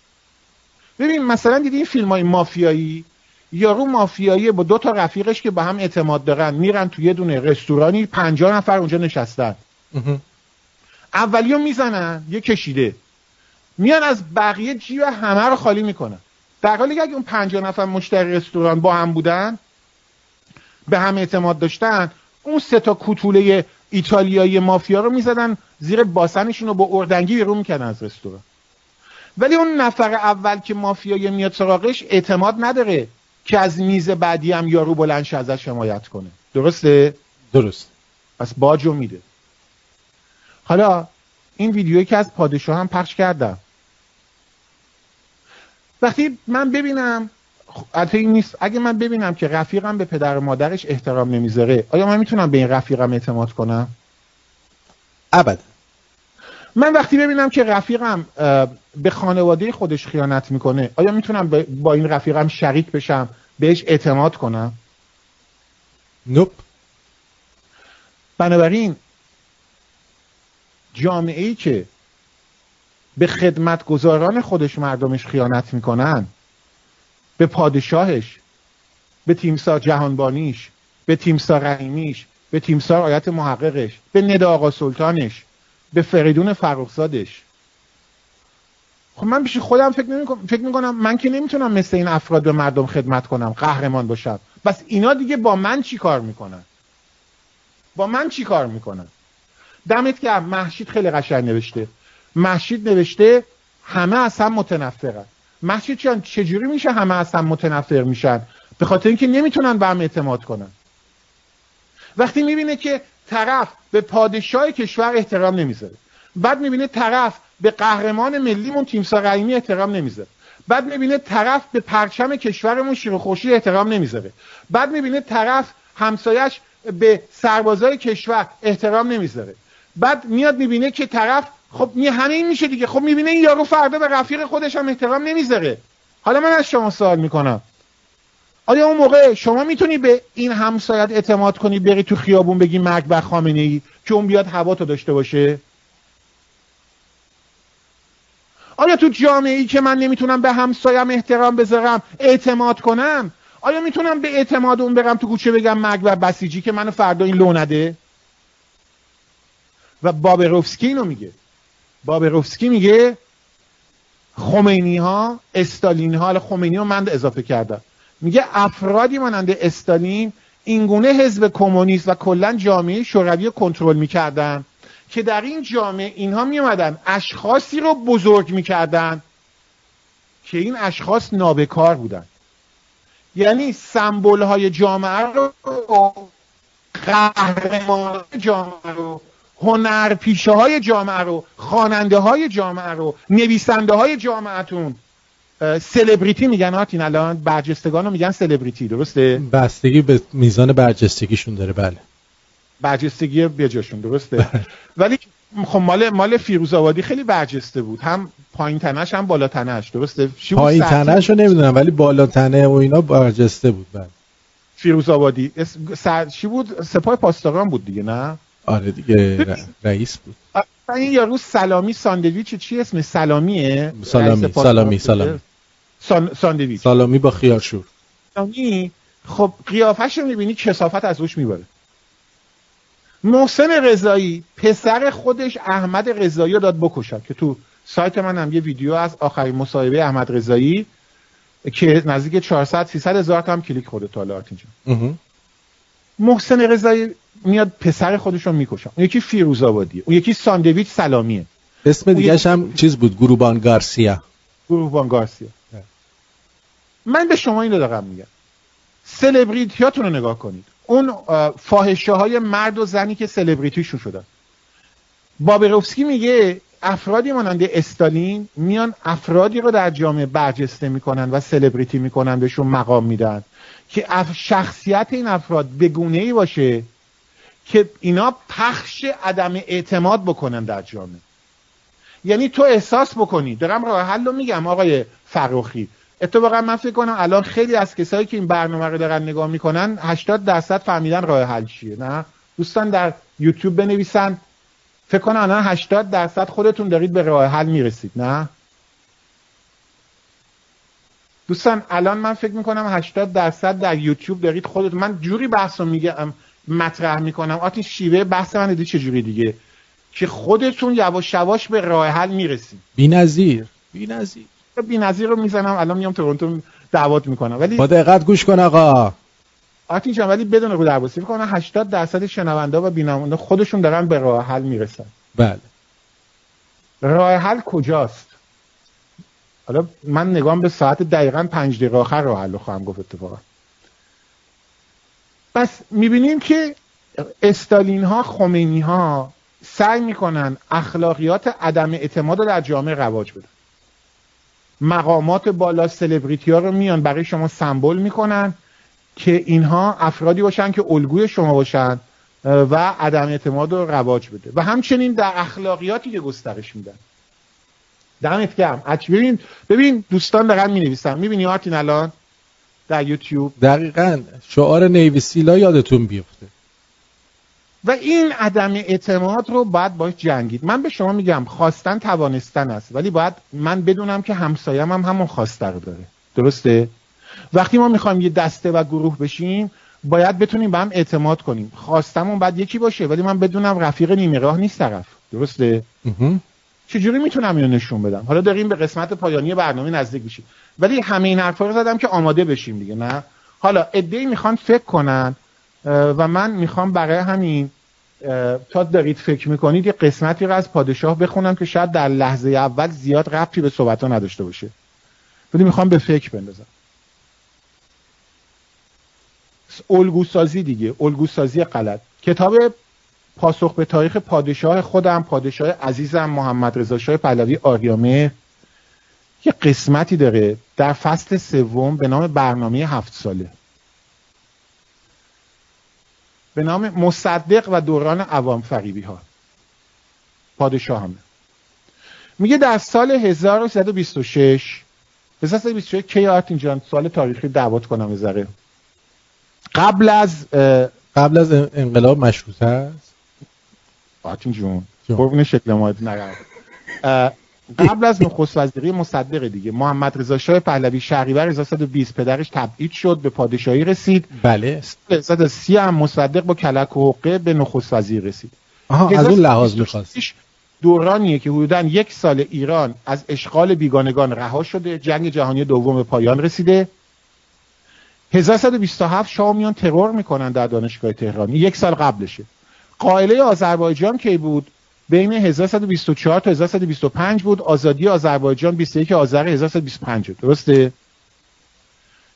ببین مثلا دیدی این فیلم های مافیایی؟ یارو مافیایی با دو تا رفیقش که به هم اعتماد دارن میرن تو یه دونه رستورانی پنجاه نفر اونجا نشستن. اولیو می‌زنن یه کشیده. میان از بقیه جیب همه رو خالی می‌کنن. در حالی که اگه اون پنجاه نفر مشتری رستوران با هم بودن به هم اعتماد داشتن اون سه تا کوتوله ایتالیایی مافیا رو می‌زدن زیر باسنشون رو با اردنگی بیرون می‌کردن از رستوران. ولی اون نفر اول که مافیایی میاد سراغش اعتماد نداره که از میز بعدی هم یارو بلند شه ازش حمایت کنه. درسته؟ درست. پس باجو میده. حالا این ویدیویی که از پادشاه هم پخش کردم. وقتی من ببینم البته این نیست. اگه من ببینم که رفیقم به پدر و مادرش احترام نمی‌ذاره آیا من می‌تونم به این رفیقم اعتماد کنم؟ ابدا من وقتی ببینم که رفیقم به خانواده خودش خیانت می‌کنه آیا می‌تونم با- با این رفیقم شریک بشم بهش اعتماد کنم؟ نوپ. بنابراین جامعه ای که به خدمتگزاران خودش مردمش خیانت می‌کنن به پادشاهش به تیمسار جهانبانیش به تیمسار رحیمیش به تیمسار آیت محققش به ندا آقا سلطانش به فریدون فرخزادش خب من پیش خودم فکر, نمی فکر می‌کنم من که نمی‌تونم مثل این افراد به مردم خدمت کنم قهرمان باشم. بس اینا دیگه با من چی کار می‌کنن؟ با من چی کار می‌کنن؟ دمت گرم محشید خیلی قشنگ نوشته. محشید نوشته همه از هم متنفرن. محشید جان چجوری میشه همه از هم متنفر میشن؟ به خاطر اینکه نمی‌تونن به هم اعتماد کنن. وقتی می‌بینه که طرف به پادشاه کشور احترام نمی‌ذاره. بعد می‌بینه طرف به قهرمان ملیمون تیمسار رحیمی احترام نمی‌ذاره. بعد می‌بینه طرف به پرچم کشورمون شیر و خورشید احترام نمی‌ذاره. بعد می‌بینه طرف همسایش به سربازای کشور احترام نمی‌ذاره. بعد میاد می‌بینه که طرف خب می همه این میشه دیگه. خب می‌بینه یارو فردا به رفیق خودش هم احترام نمی‌ذاره. حالا من از شما سوال می‌کنم. آیا اون موقع شما می‌تونی به این همسایت اعتماد کنی بری تو خیابون بگی مرگ بر خامنه ای که اون بیاد هوا تو داشته باشه؟ آیا تو جامعه ای که من نمی‌تونم به همسایم احترام بذارم اعتماد کنم؟ آیا می‌تونم به اعتماد اون برم تو کوچه بگم مرگ بر بسیجی که منو فردا این لو نده؟ و بابروفسکی اینو میگه. بابروفسکی میگه خمینی ها استالین ها خمینی ها من اضافه کردم. میگه افرادی مانند استالین اینگونه حزب کمونیست و کلا جامعه شوروی کنترل می‌کردن که در این جامعه اینها میومدن اشخاصی رو بزرگ می‌کردن که این اشخاص نابکار بودن. یعنی سمبل های جامعه رو قهرمان جامعه رو هنرپیشه های جامعه رو خواننده های جامعه رو نویسنده های جامعتون سلبریتی میگن آتین الان برجستگان رو میگن سلبریتی درسته؟ بستگی به میزان برجستگیشون داره بله. برجستگی بجاشون درسته؟ ولی خب مال مال فیروز آبادی خیلی برجسته بود. هم پایین تنش هم بالا تنش درسته؟ پایین تنش رو نمی‌دونم ولی بالا تنه و اینا برجسته بود بله. فیروز آبادی. چی بود؟ سپاه پاسداران بود دیگه نه؟ آره دیگه رئیس بود. این یارو سلامی ساندویچ چی اسم سلامیه. سلامی، سلامی،؟ سلامی. سان... ساندویچ. سالامی با خیارشور. سلامی؟ خب قیافش رو می‌بینی کسافت از روش میباره. محسن رضایی پسر خودش احمد رضایی رو داد بکشن که تو سایت من هم یه ویدیو از آخرین مصاحبه احمد رضایی که نزدیک 400 300 هزار تا هم کلیک خورده تا حالا. محسن رضایی میاد پسر خودش رو می‌کشن اون یکی فیروز آبادیه. اون یکی ساندویچ سلامیه. اسم دیگه هم چیز بود؟ گروهبان گارسیا. گروهبان گارسیا. من به شما اینو دارم میگم. سلبریتیاتون رو نگاه کنید. اون فاحشه های مرد و زنی که سلبریتیشون شدن. بابروفسکی میگه افرادی مانند استالین میان افرادی رو در جامعه برجسته می‌کنن و سلبریتی می‌کنن بهشون مقام میدن که شخصیت این افراد به گونه ای باشه که اینا پخش عدم اعتماد بکنن در جامعه. یعنی تو احساس بکنی. دارم راه حل رو میگم آقای فراخی اتفاقا من فکر کنم الان خیلی از کسایی که این برنامه رو دارن نگاه می‌کنن 80 درصد فهمیدن راه حل چیه نه؟ دوستان در یوتیوب بنویسن. فکر کنم الان 80 درصد خودتون دارید به راه حل می‌رسید نه؟ دوستان الان من فکر می‌کنم 80 درصد در یوتیوب دارید خودتون. من جوری بحث رو میگم مطرح می‌کنم. آتی شیوه بحث من دیدی چجوری دیگه؟ که خودتون یواش یواش به راه حل می‌رسید. بی‌نظیر بی‌نظیر بی‌نظیر رو می‌زنم. الان میام تورنتو دعوت می‌کنم. ولی با دقت گوش کن آقا. آتین جان ولی بدون رو درواسی می‌کنم. 80 درصد شنونده و بیننده خودشون دارن به راه حل می‌رسن. بله. راه حل کجاست؟ حالا من نگام به ساعت دقیقا پنج دقیقه آخر راه حل رو خواهم گفت اتفاقا. پس می‌بینیم که استالین ها خمینی ها سعی می‌کنن اخلاقیات عدم اعتماد رو در جامعه رواج بدن. مقامات بالا سلبریتی ها رو میان برای شما سمبل می‌کنن که اینها افرادی باشن که الگوی شما باشن و عدم اعتماد رو رواج بده. و همچنین در اخلاقیاتی که گسترش میدن. دمت گرم. ببین ببین دوستان دارن می نویسن می‌بینی آرتین الان؟ در یوتیوب. دقیقا. شعار نیویسیلا یادتون بیفته. و این عدم اعتماد رو باید باش جنگید. من به شما میگم خواستن توانستن است. ولی باید من بدونم که همسایم هم همون خواسته رو داره. درسته؟ وقتی ما می‌خوایم یه دسته و گروه بشیم باید بتونیم به هم اعتماد کنیم. خواستمون باید یکی باشه ولی من بدونم رفیق نیمه راه نیست طرف. درسته؟ چجوری می‌تونم اینو نشون بدم؟ حالا داریم به قسمت پایانی برنامه نزدیک میشیم. ولی همه این حرفا رو زدم که آماده بشیم دیگه نه؟ حالا ادعی می‌خوان فکر کنن و من می‌خوام برای همین تا دارید فکر می‌کنید یه قسمتی رو از پادشاه بخونم که شاید در لحظه اول زیاد ربطی به صحبت ها نداشته باشه. ولی می‌خوام به فکر بندازم. الگوسازی دیگه الگوسازی غلط. کتاب پاسخ به تاریخ پادشاه خودم پادشاه عزیزم محمد رضا شاه پهلوی آریامه. یه قسمتی داره در فصل سوم به نام برنامه هفت ساله. به نام مصدق و دوران عوام فریبی ها پادشاه همه میگه در سال 1326 1326 کی آرتین جان سال تاریخی دعوت کنم بذاره قبل از قبل از انقلاب مشروطه است. آرتین جون قربون شکل ما نقرد قبل از نخست وزیری مصدق دیگه. محمد رضا شاه پهلوی شهریور 1320 پدرش تبعید شد به پادشاهی رسید. بله. 1330 هم مصدق با کلک و حقه به نخست وزیر رسید. آها از اون لحاظ می‌خواست. دورانیه که حدودا یک سال ایران از اشغال بیگانگان رها شده جنگ جهانی دوم به پایان رسیده. 1127 شاه میان ترور می‌کنن در دانشگاه تهران. یک سال قبلشه. قائله آذربایجان کی بود؟ بین 1124 تا 1125 بود. آزادی آذربایجان 21 آذر 1125 درسته؟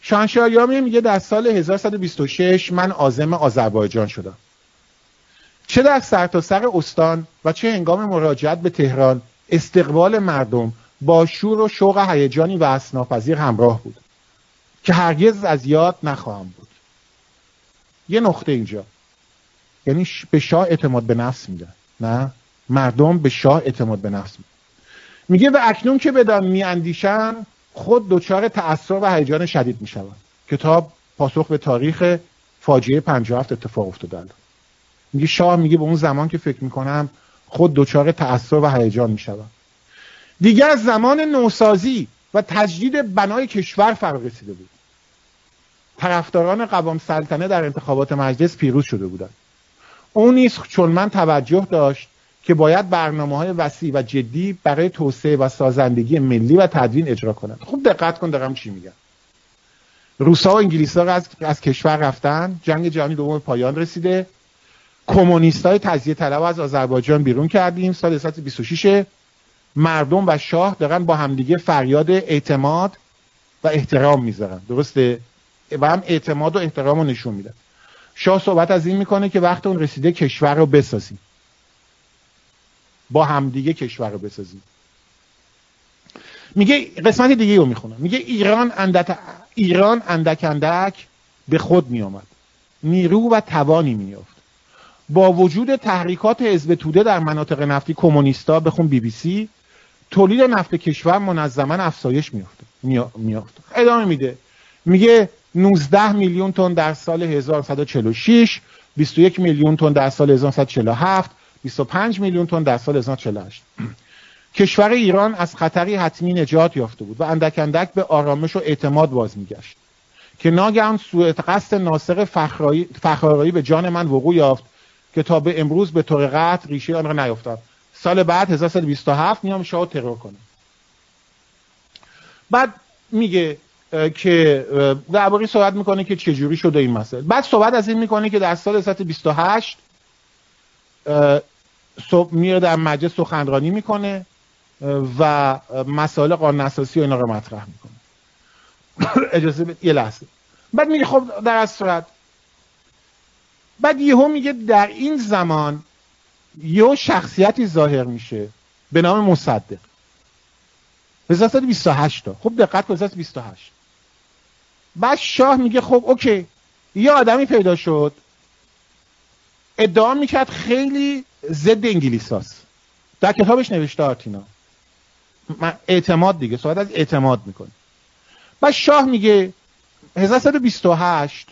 شاهنشاه میگه در سال 1126 من عازم آذربایجان شدم. چه در سرتاسر سر استان و چه هنگام مراجعت به تهران استقبال مردم با شور و شوق هیجانی و اسناپذیر همراه بود. که هرگز از یاد نخواهم بود. یه نقطه اینجا. یعنی به شاه اعتماد به نفس میده. نه؟ مردم به شاه اعتماد به نفس میده. میگه و اکنون که بدان میاندیشن خود دچار تأثیر و هیجان شدید می‌شوند. کتاب پاسخ به تاریخ فاجعه 57 اتفاق افتاده میگه شاه میگه به اون زمان که فکر می‌کنم خود دچار تأثیر و هیجان می‌شوند. دیگه از زمان نوسازی و تجدید بنای کشور فرق رسیده بود. طرفداران قوام سلطنه در انتخابات مجلس پیروز شده بودند. اون نیز چون توجه داشت که باید برنامه های وسیع و جدی برای توسعه و سازندگی ملی و تدوین اجرا کنند. خوب دقت کن دارم چی میگم. روسا و انگلیس ها از, از کشور رفتن جنگ جهانی دوم پایان رسیده. کمونیست های تجزیه طلب از آذربایجان بیرون کردیم سال 1926 مردم و شاه دارن با همدیگه فریاد اعتماد و احترام می‌ذارن. درسته؟ و هم اعتماد و احترام رو نشون میدن. شاه صحبت از این می‌کنه که وقت اون رسیده کشور رو بسازیم. با همدیگه کشور رو بسازیم. میگه قسمت دیگه رو می‌خونم. میگه ایران اندک ایران اندک اندک به خود میآمد. نیرو و توانی میافت با وجود تحریکات حزب توده در مناطق نفتی کمونیستا بخون بی بی سی تولید نفت کشور منظما افزایش میافته میافت ادامه میده. میگه 19 میلیون تن در سال 1946 21 میلیون تن در سال 1947 25 میلیون تن در سال 1948 کشور ایران از خطری حتمی نجات یافته بود و اندک اندک به آرامش و اعتماد باز میگشت. که ناگهان سوء قصد ناصر فخرایی به جان من وقوع یافت که تا به امروز به طور قطع ریشه آن را نیفتاد سال بعد 1327 میام شاه ترور کنه. بعد میگه که درباره صحبت می‌کنه که چجوری شده این مسئله. بعد صحبت از این می‌کنه که در سال 1928 میره در مجلس سخنرانی می‌کنه و مسائل قانون اساسی و اینا رو مطرح می‌کنه. اجازه بید یه لحظه. بعد میگه خب در از صورت بعد یهو میگه در این زمان یه شخصیتی ظاهر میشه به نام مصدق. 1928 تا. خب دقت کن 1928 بعد شاه میگه خب اوکی. یه آدمی پیدا شد. ادعا می‌کرد خیلی ضد انگلیس هست. در کتابش نوشته آرتینا. اعتماد دیگه صحبت از اعتماد می‌کنه. بعد شاه میگه 1128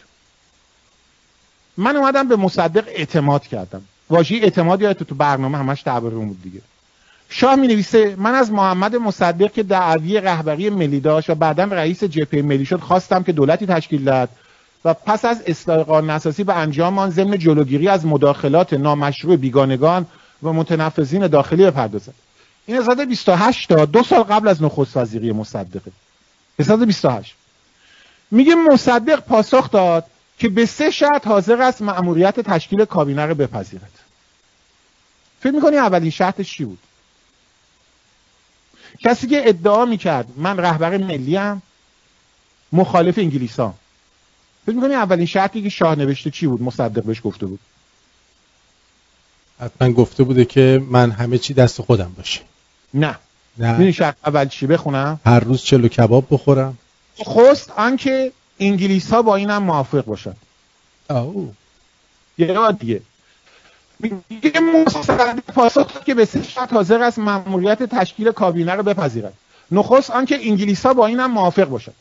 من اومدم به مصدق اعتماد کردم. واژه اعتماد یادت تو برنامه همش درباره بود دیگه. شاه می نویسه من از محمد مصدق که دعوی رهبری ملی داشت و بعدا رئیس جبهه ملی شد خواستم که دولتی تشکیل داد و پس از اصلاح قانون اساسی به انجام آن ضمن جلوگیری از مداخلات نامشروع بیگانگان و متنفذین داخلی بپردازد. این 28 تا دو سال قبل از نخست وزیری مصدقه. 28 میگه مصدق پاسخ داد که به سه شرط حاضر است مأموریت تشکیل کابینه رو بپذیرد. فکر می‌کنی اولین شرطش چی بود؟ کسی که ادعا می‌کرد من رهبر ملی مخالف انگلیس ها. فکر می‌کنی اولین شرطی که شاه نوشته چی بود؟ مصدق بهش گفته بود. حتما گفته بوده که من همه چی دست خودم باشه. نه. نه. شرط اول چی؟ بخونم. هر روز چلو کباب بخورم. خست آنکه انگلیس ها با اینم موافق باشن. او یه دیگه. میگه مصدق پاسخ که به سه شرط حاضر است مأموریت تشکیل کابینه رو بپذیرد. نخست آنکه انگلیس ها با اینم موافق باشد.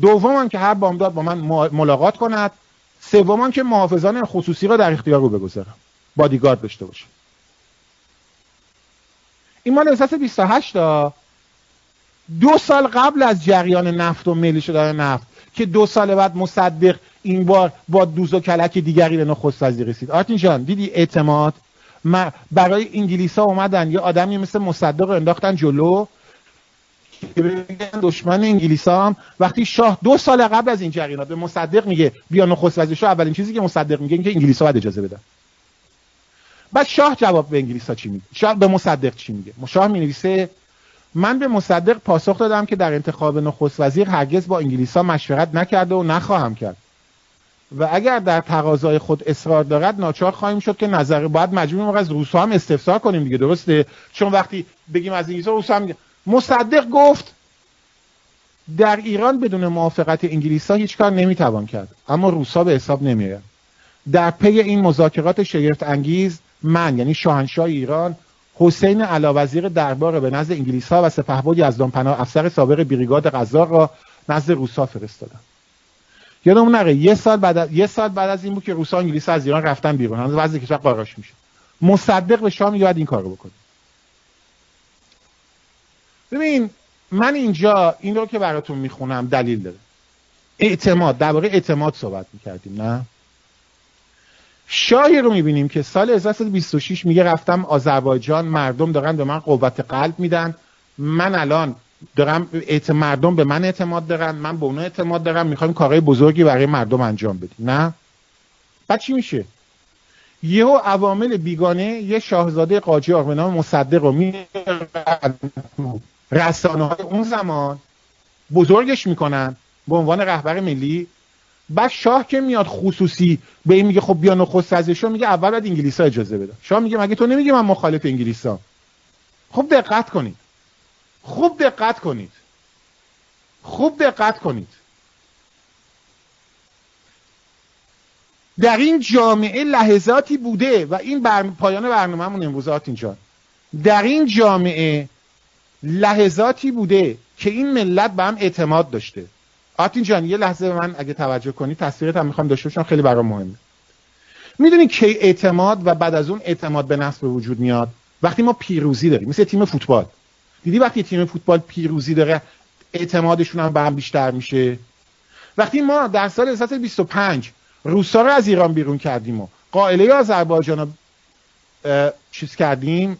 دوم که هر بامداد با من ملاقات کند. سوم که محافظان خصوصی را در اختیار رو بگذارم. بادیگارد داشته باشه این مال اساس 28 تا. دو سال قبل از جریان نفت و ملی شدن نفت که دو سال بعد مصدق این بار با دوز و کلک دیگری به نخست وزیر رسید. آرتین جان دیدی اعتماد؟ برای انگلیس ها اومدن یه آدمی مثل مصدق رو انداختن جلو دشمن انگلیس هم وقتی شاه دو سال قبل از این جریانات به مصدق میگه بیا نخست وزیر اولین چیزی که مصدق میگه اینکه انگلیس ها باید اجازه بدن. بعد شاه جواب به انگلیس ها چی میگه شاه به مصدق چی میگه؟ شاه می نویسه من به مصدق پاسخ دادم که در انتخاب نخست وزیر هرگز با انگلیس ها مشورت نکرده و نخواهم کرد. و اگر در تقاضای خود اصرار دارد ناچار خواهیم شد که نظر باید مجبور از روس هم استفسار کنیم دیگه درسته؟ چون وقتی بگیم از انگلیس روس هم مصدق گفت در ایران بدون موافقت انگلیس ها هیچ کار نمی‌توان کرد. اما روسا به حساب نمیآید در پی این مذاکرات شگفت انگیز من یعنی شاهنشاه ایران حسین علاوزیر دربار به نزد انگلیس ها و سپهبد یزدانپناه افسر سابق بریگاد قزاق را نزد روسا فرستادم یادمون نره یه سال بعد از... یه سال بعد از این بود که روسا انگلیس از ایران رفتن بیرون. هنوز وضع کشور قاراش میشه. مصدق به شام یاد این کارو بکنه. ببین من اینجا این رو که براتون می‌خونم دلیل داره. اعتماد درباره اعتماد صحبت می‌کردیم نه؟ شاهی رو می‌بینیم که سال 1926 میگه رفتم آذربایجان مردم دارن به من قوت قلب میدن. من الان دارم مردم به من اعتماد دارن من به اونا اعتماد دارم می‌خوایم کارهای بزرگی برای مردم انجام بدیم. نه؟ بعد چی میشه؟ یهو عوامل بیگانه یه شاهزاده قاجار به نام مصدق رو رسانه های اون زمان بزرگش می‌کنن به عنوان رهبر ملی. بعد شاه که میاد خصوصی به این میگه خب بیا نخست ازشو میگه اول باید انگلیس ها اجازه بده. شاه میگه مگه تو نمیگه من مخالف انگلیس خوب دقت کنید. خوب دقت کنید. خوب دقت کنید. در این جامعه لحظاتی بوده و این بر... پایان برنامهمون امروز اینجا در این جامعه لحظاتی بوده که این ملت به هم اعتماد داشته. آرتین جان یه لحظه من اگه توجه کنی تصویرت هم می‌خوام داشته باشم خیلی برام مهمه. می‌دونی کی اعتماد و بعد از اون اعتماد به نفس به وجود میاد؟ وقتی ما پیروزی داریم مثل تیم فوتبال. دیدی وقتی تیم فوتبال پیروزی داره اعتمادشون هم به هم بیشتر میشه؟ وقتی ما در سال 1925 روسا رو از ایران بیرون کردیم و قائله آذربایجان رو چیز کردیم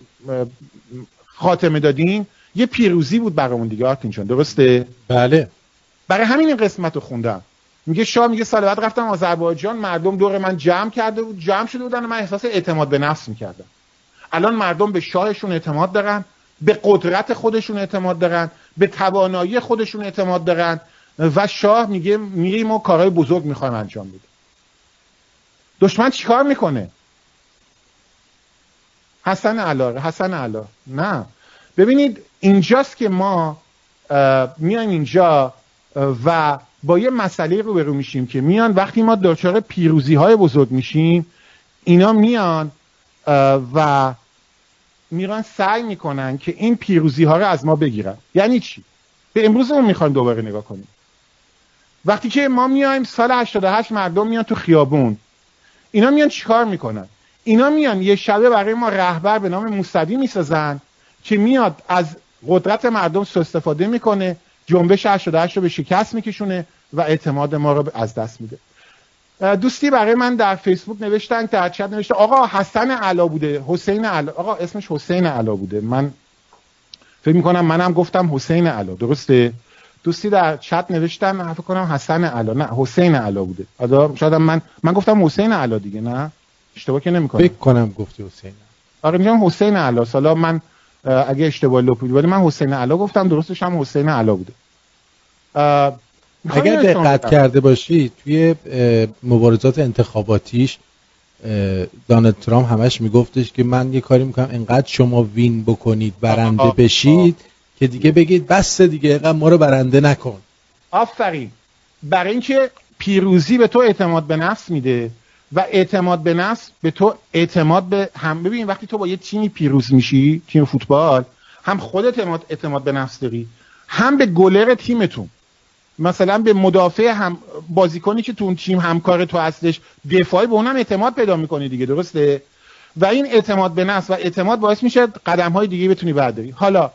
خاتمه دادیم یه پیروزی بود برامون دیگه آرتین درسته؟ بله. برای همین این قسمت رو خوندم. میگه شاه میگه سال بعد رفتم آذربایجان مردم دور من جمع کرده بود جمع شده بودن و من احساس اعتماد به نفس می‌کردم. الان مردم به شاهشون اعتماد دارن. به قدرت خودشون اعتماد دارن به توانایی خودشون اعتماد دارن و شاه میگه میریم و کارهای بزرگ می‌خوایم انجام بدیم. دشمن چیکار می‌کنه؟ حسن علا حسن علا. نه. ببینید اینجاست که ما میایم اینجا و با یه مسئله رو برو میشیم که میان وقتی ما دچار پیروزی های بزرگ میشیم اینا میان و میرن سعی می‌کنن که این پیروزی ها رو از ما بگیرن. یعنی چی؟ به امروزمون می‌خوایم دوباره نگاه کنیم. وقتی که ما میایم سال 88 مردم میان تو خیابون. اینا میان چیکار می‌کنن؟ اینا میان یه شبه برای ما رهبر به نام موسوی می‌سازن که میاد از قدرت مردم سو استفاده می‌کنه جنبش 88 رو به شکست میکشونه و اعتماد ما رو از دست میده. دوستی برای من در فیسبوک نوشتن در چت نوشته آقا حسن علا بوده حسین علا. آقا اسمش حسین علا بوده. من فکر می‌کنم منم گفتم حسین علا. درسته؟ دوستی در چت نوشتن فکر کنم حسن علا. نه حسین علا بوده. حالا شاید من من گفتم حسین علا دیگه نه؟ اشتباه که نمی‌کنم. فکر کنم گفتی حسین آره میگم حسین علا. سالا من اگه اشتباه لپید ولی من حسین علا گفتم درستش هم حسین علا بوده. اگر دقت کرده باشی توی مبارزات انتخاباتیش دانالد ترامپ همش میگفتش که من یه کاری می‌کنم انقدر شما وین بکنید برنده بشید که دیگه بگید بس دیگه اینقدر ما رو برنده نکن. آفرین. برای اینکه پیروزی به تو اعتماد به نفس میده و اعتماد به نفس به تو اعتماد به هم. ببین وقتی تو با یه تیمی پیروز میشی تیم فوتبال هم خودت اعتماد, اعتماد به نفس داری هم به گلر تیمتون. مثلا به مدافع هم بازیکنی که تو اون تیم همکار تو هستش دفاعی به اونم اعتماد پیدا می‌کنی دیگه درسته؟ و این اعتماد به نفس و اعتماد باعث میشه قدم های دیگه بتونی برداری. حالا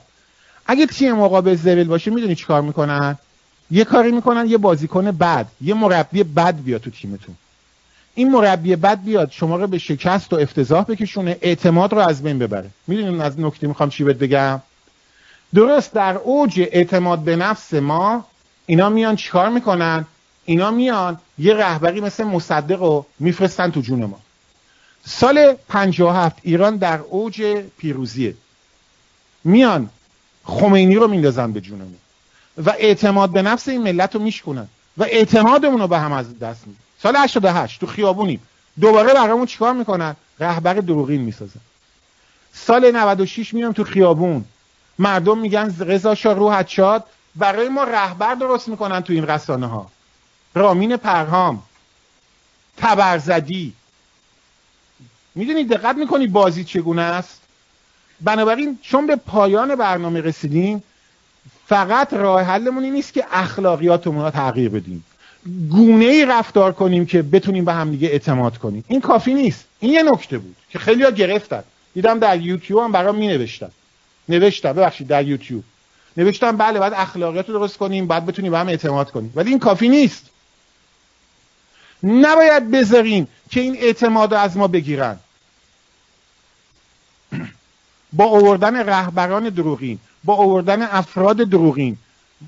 اگه تیم مقابل زبل باشه می‌دونی چیکار می‌کنن؟ یه کاری می‌کنن یه بازیکن بد یه مربی بد بیاد تو تیمتون. این مربی بد بیاد شما رو به شکست و افتضاح بکشونه اعتماد رو از بین ببره. می‌دونین از نکته می‌خوام چی بگم؟ درست در اوج اعتماد به نفس ما اینا میان چیکار می‌کنن؟ اینا میان یه رهبری مثل مصدق رو میفرستن تو جون ما. سال 57 ایران در اوج پیروزیه. میان خمینی رو میندازن به جونمون و اعتماد به نفس این ملت رو میشکنن و اعتمادمون رو به هم از دست میدن. سال 88 تو خیابونیم. دوباره برامون چیکار می‌کنن؟ رهبر دروغین می‌سازن. سال 96 میام تو خیابون. مردم میگن رضا شاه روحت شاد. برای ما رهبر درست می‌کنن تو این رسانه ها رامین پرهام تبرزدی. می‌دونی دقت می‌کنی بازی چگونه است؟ بنابراین چون به پایان برنامه رسیدیم فقط راه حلمون این نیست که اخلاقیاتمون رو تغییر بدیم. گونه ای رفتار کنیم که بتونیم به هم دیگه اعتماد کنیم. این کافی نیست. این یه نکته بود که خیلی ها گرفتن. دیدم در یوتیوب هم برام می نوشتن. نوشتم ببخشید در یوتیوب. نوشتم بله باید اخلاقیات رو درست کنیم باید بتونیم به هم اعتماد کنیم. ولی این کافی نیست. نباید بذاریم که این اعتماد رو از ما بگیرن. با آوردن رهبران دروغین با آوردن افراد دروغین.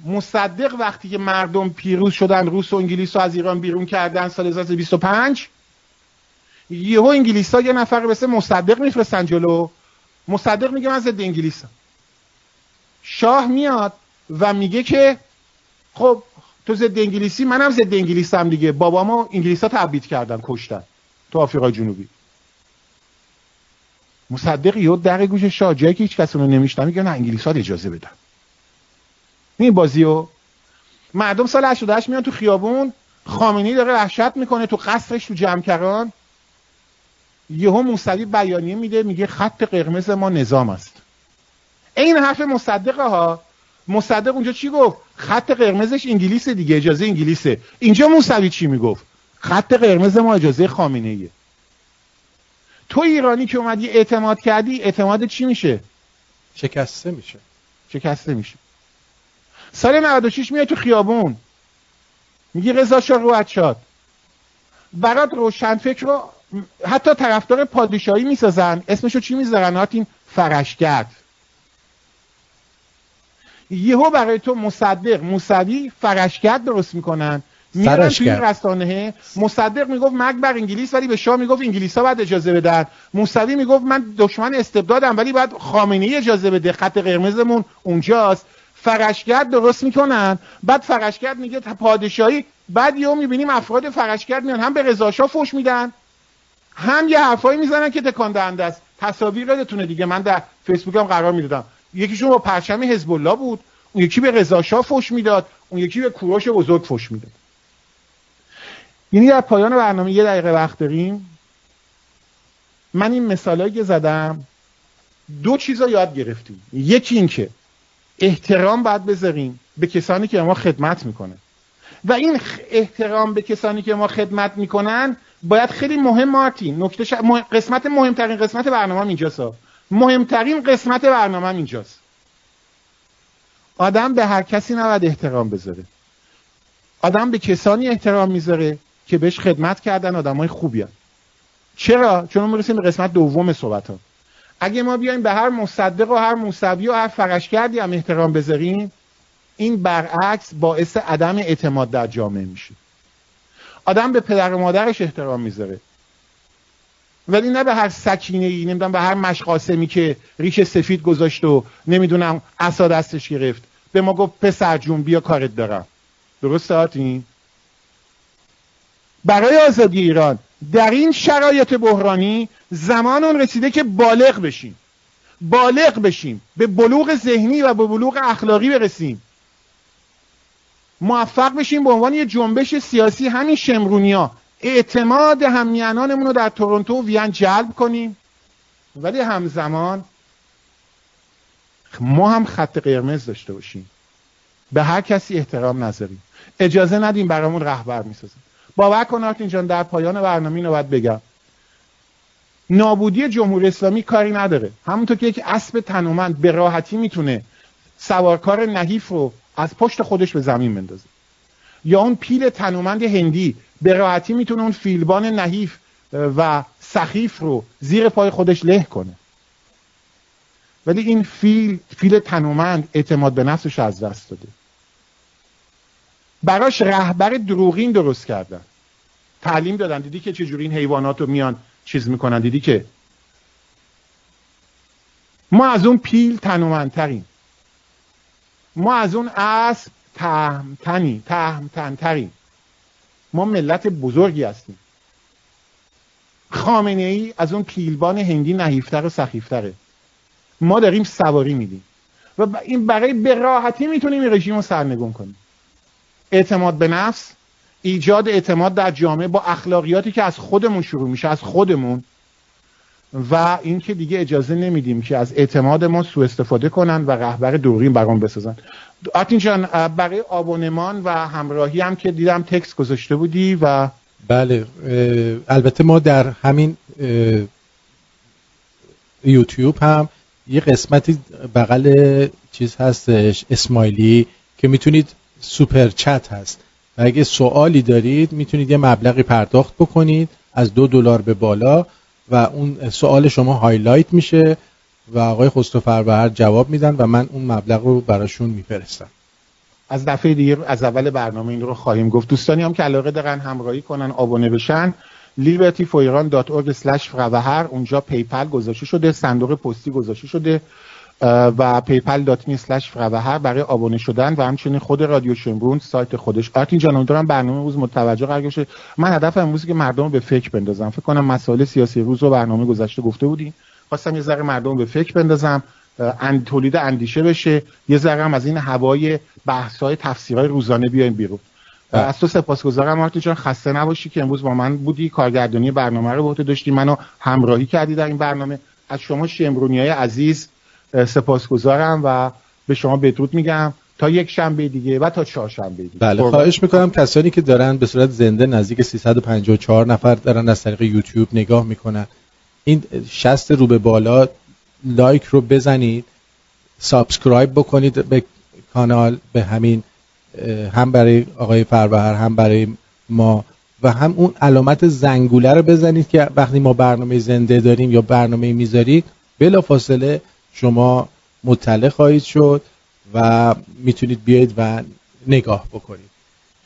مصدق وقتی که مردم پیروز شدن روس و انگلیس رو از ایران بیرون کردن سال 1925 یهو انگلیس ها یه نفر مثل مصدق میفرستن جلو. مصدق میگه من ضد انگلیسم شاه میاد و میگه که خب تو ضد انگلیسی منم ضد انگلیسم دیگه. بابامو انگلیس ها تبعید کردن کشتن تو آفریقای جنوبی. مصدق یهو در گوش شاه جایی که هیچ کس اونو نمیشتن میگه نه انگلیس ها اجازه بدن. این بازیو مردم سال 88 میان تو خیابون خامنه‌ای داره وحشت می‌کنه تو قصرش تو جمکران یهو موسوی بیانیه میده میگه خط قرمز ما نظام است. این حرف مصدقه ها. مصدق اونجا چی گفت؟ خط قرمزش انگلیس دیگه اجازه انگلیسه. اینجا موسوی چی می‌گفت؟ خط قرمز ما اجازه خامنه ایه. تو ایرانی که اومدی اعتماد کردی اعتماد چی میشه؟ شکسته میشه. شکسته میشه. سال 96 میاد تو خیابون. میگی رضا شاه رو شاد. برات روشن فکر رو حتی طرفدار پادشاهی می‌سازن. اسمشو چی می‌ذارن؟ این فرشگرد. یهو برای تو مصدق موسوی فرشگرد درست می‌کنن. میرن توی رسانه مصدق می‌گفت مرگ بر انگلیس ولی به شاه می‌گفت انگلیس ها باید اجازه بدن. موسوی می‌گفت من دشمن استبدادم ولی باید خامنه اجازه بده. خط قرمزمون اونجاست. فرشگرد درست می‌کنن. بعد فرشگرد میگه پادشاهی بعد یهو می‌بینیم افراد فرشگرد میان هم به رضا شاه فوش میدن هم یه حرفایی می‌زنن که تکان دهنده است. تصاویر یادتونه دیگه من در فیسبوکم قرار می‌دادم. یکیشون با پرچم حزب الله بود اون یکی به رضا شاه فوش می‌داد اون یکی به کوروش بزرگ فوش می‌داد. یعنی در پایان برنامه یه دقیقه وقت داریم. من این مثالایی که زدم دو چیز رو یاد گرفتیم. یکی این که احترام باید بذاریم به کسانی که ما خدمت می‌کنه و این احترام به کسانی که ما خدمت می‌کنن باید خیلی مهم مارتین نکته ش... قسمت مهمترین قسمت برنامه اینجاست. مهمترین قسمت برنامه اینجاست. آدم به هر کسی نباید احترام بذاره. آدم به کسانی احترام می‌ذاره که بهش خدمت کردن آدمای خوبی هن. چرا؟ چون می‌رسیم به قسمت دوم صحبت ها اگه ما بیایم به هر مصدق و هر موسوی و هر فرشگردی هم احترام بذاریم این برعکس باعث عدم اعتماد در جامعه میشه. آدم به پدر و مادرش احترام می‌ذاره. ولی نه به هر سکینه ای نمی‌دونم به هر مشقاسمی که ریش سفید گذاشت و نمی‌دونم عصا دستش گرفت. به ما گفت پسر جون بیا کارت دارم درست این برای آزادی ایران در این شرایط بحرانی زمان اون رسیده که بالغ بشیم. بالغ بشیم. به بلوغ ذهنی و به بلوغ اخلاقی برسیم. موفق بشیم به عنوان یه جنبش سیاسی همین شمرونیا. اعتماد همیانانمون رو در تورنتو و وین جلب کنیم. ولی همزمان ما هم خط قرمز داشته باشیم. به هر کسی احترام نذاریم. اجازه ندیم برامون رهبر می‌سازیم باور کن آرتین جان در پایان برنامه اینو باید بگم. نابودی جمهوری اسلامی کاری نداره. همونطور که یک اسب تنومند به راحتی می‌تونه سوارکار نحیف رو از پشت خودش به زمین بندازه. یا اون پیل تنومند هندی به راحتی می‌تونه اون فیلبان نحیف و سخیف رو زیر پای خودش له کنه. ولی این فیل فیل تنومند اعتماد به نفسش از دست داده. براش رهبر دروغین درست کردن. تعلیم دادن. دیدی که چجوری این حیوانات رو میان چیز می‌کنن؟ دیدی که؟ ما از اون پیل تنومندتریم. ما از اون اسب تهمتنی تهمتنتریم ما ملت بزرگی هستیم. خامنه ای از اون پیلبان هندی نحیفتر و سخیفتره. ما داریم سواری میدیم. و این برای به راحتی می‌تونیم این رژیم رو سرنگون کنیم. اعتماد به نفس ایجاد اعتماد در جامعه با اخلاقیاتی که از خودمون شروع میشه از خودمون. و اینکه دیگه اجازه نمیدیم که از اعتماد ما سوء استفاده کنن و رهبر دورین برام بسازن. آتین جان برای آبونمان و همراهی هم که دیدم تکس گذاشته بودی و بله البته ما در همین یوتیوب هم یه قسمتی بغل چیز هستش smiley که می‌تونید super chat هست. و اگه سوالی دارید می‌تونید یه مبلغی پرداخت بکنید از دو دلار به بالا و اون سوال شما highlight میشه. و آقای خسرو جواب میدن و من اون مبلغ رو براشون میفرستم. از دفعه دیگه از اول برنامه این رو خواهیم گفت. دوستانی هم که علاقه دارن همراهی کنن آبونه بشن libertyforiran.org هر اونجا پیپل گذاشته شده صندوق پستی گذاشته شده و پیپل دات هر برای آبونه شدن و همچنین خود رادیو شمرون سایت خودش. آرتین جان دارم برنامه روز متوجه قرار گرفته. من هدف امروزی که مردم رو به فکر بندازم. فکر کنم مسائل سیاسی روز رو برنامه گذشته گفته بودیم خواستم یه ذره مردم به فکر بندازم تولید اندیشه بشه. یه ذره هم از این هوای بحث های تفسیرهای روزانه بیایم بیرون. بله. از تو سپاسگزارم آرتی جان. خسته نباشی که امروز با من بودی. کارگردانی برنامه رو به داشتی. منو همراهی کردی در این برنامه. از شما شمرونی های عزیز سپاسگزارم و به شما بدرود میگم. تا یک شنبه دیگه و تا چهارشنبه دیگه. بله. خواهش می‌کنم کسانی که دارن به صورت زنده نزدیک 354 نفر دارن از طریق یوتیوب نگاه می‌کنن. این شست رو به بالا like رو بزنید subscribe بکنید به کانال به همین هم برای آقای فروهر هم برای ما و هم اون علامت زنگوله رو بزنید که وقتی ما برنامه زنده داریم یا برنامه می‌ذارید بلا فاصله شما مطلع خواهید شد و می‌تونید بیاید و نگاه بکنید.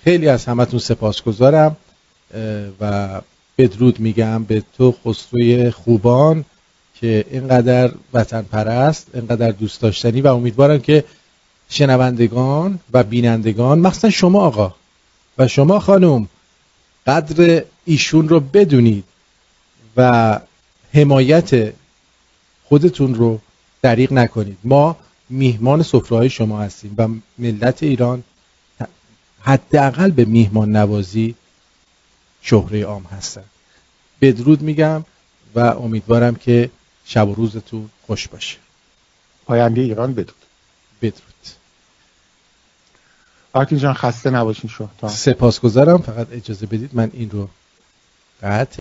خیلی از همتون سپاسگزارم و بدرود میگم به تو خسروی خوبان که اینقدر وطن پرست اینقدر دوست داشتنی و امیدوارم که شنوندگان و بینندگان مخصوصا شما آقا و شما خانم قدر ایشون رو بدونید و حمایت خودتون رو دریغ نکنید. ما میهمان سفره شما هستیم و ملت ایران حداقل به میهمان نوازی شهره عام هستن. بدرود میگم و امیدوارم که شب و روزتون خوش باشه. پاینده ایران بدرود. بدرود. آرتین جان خسته نباشین شما. تا سپاسگزارم. فقط اجازه بدید من این رو قطع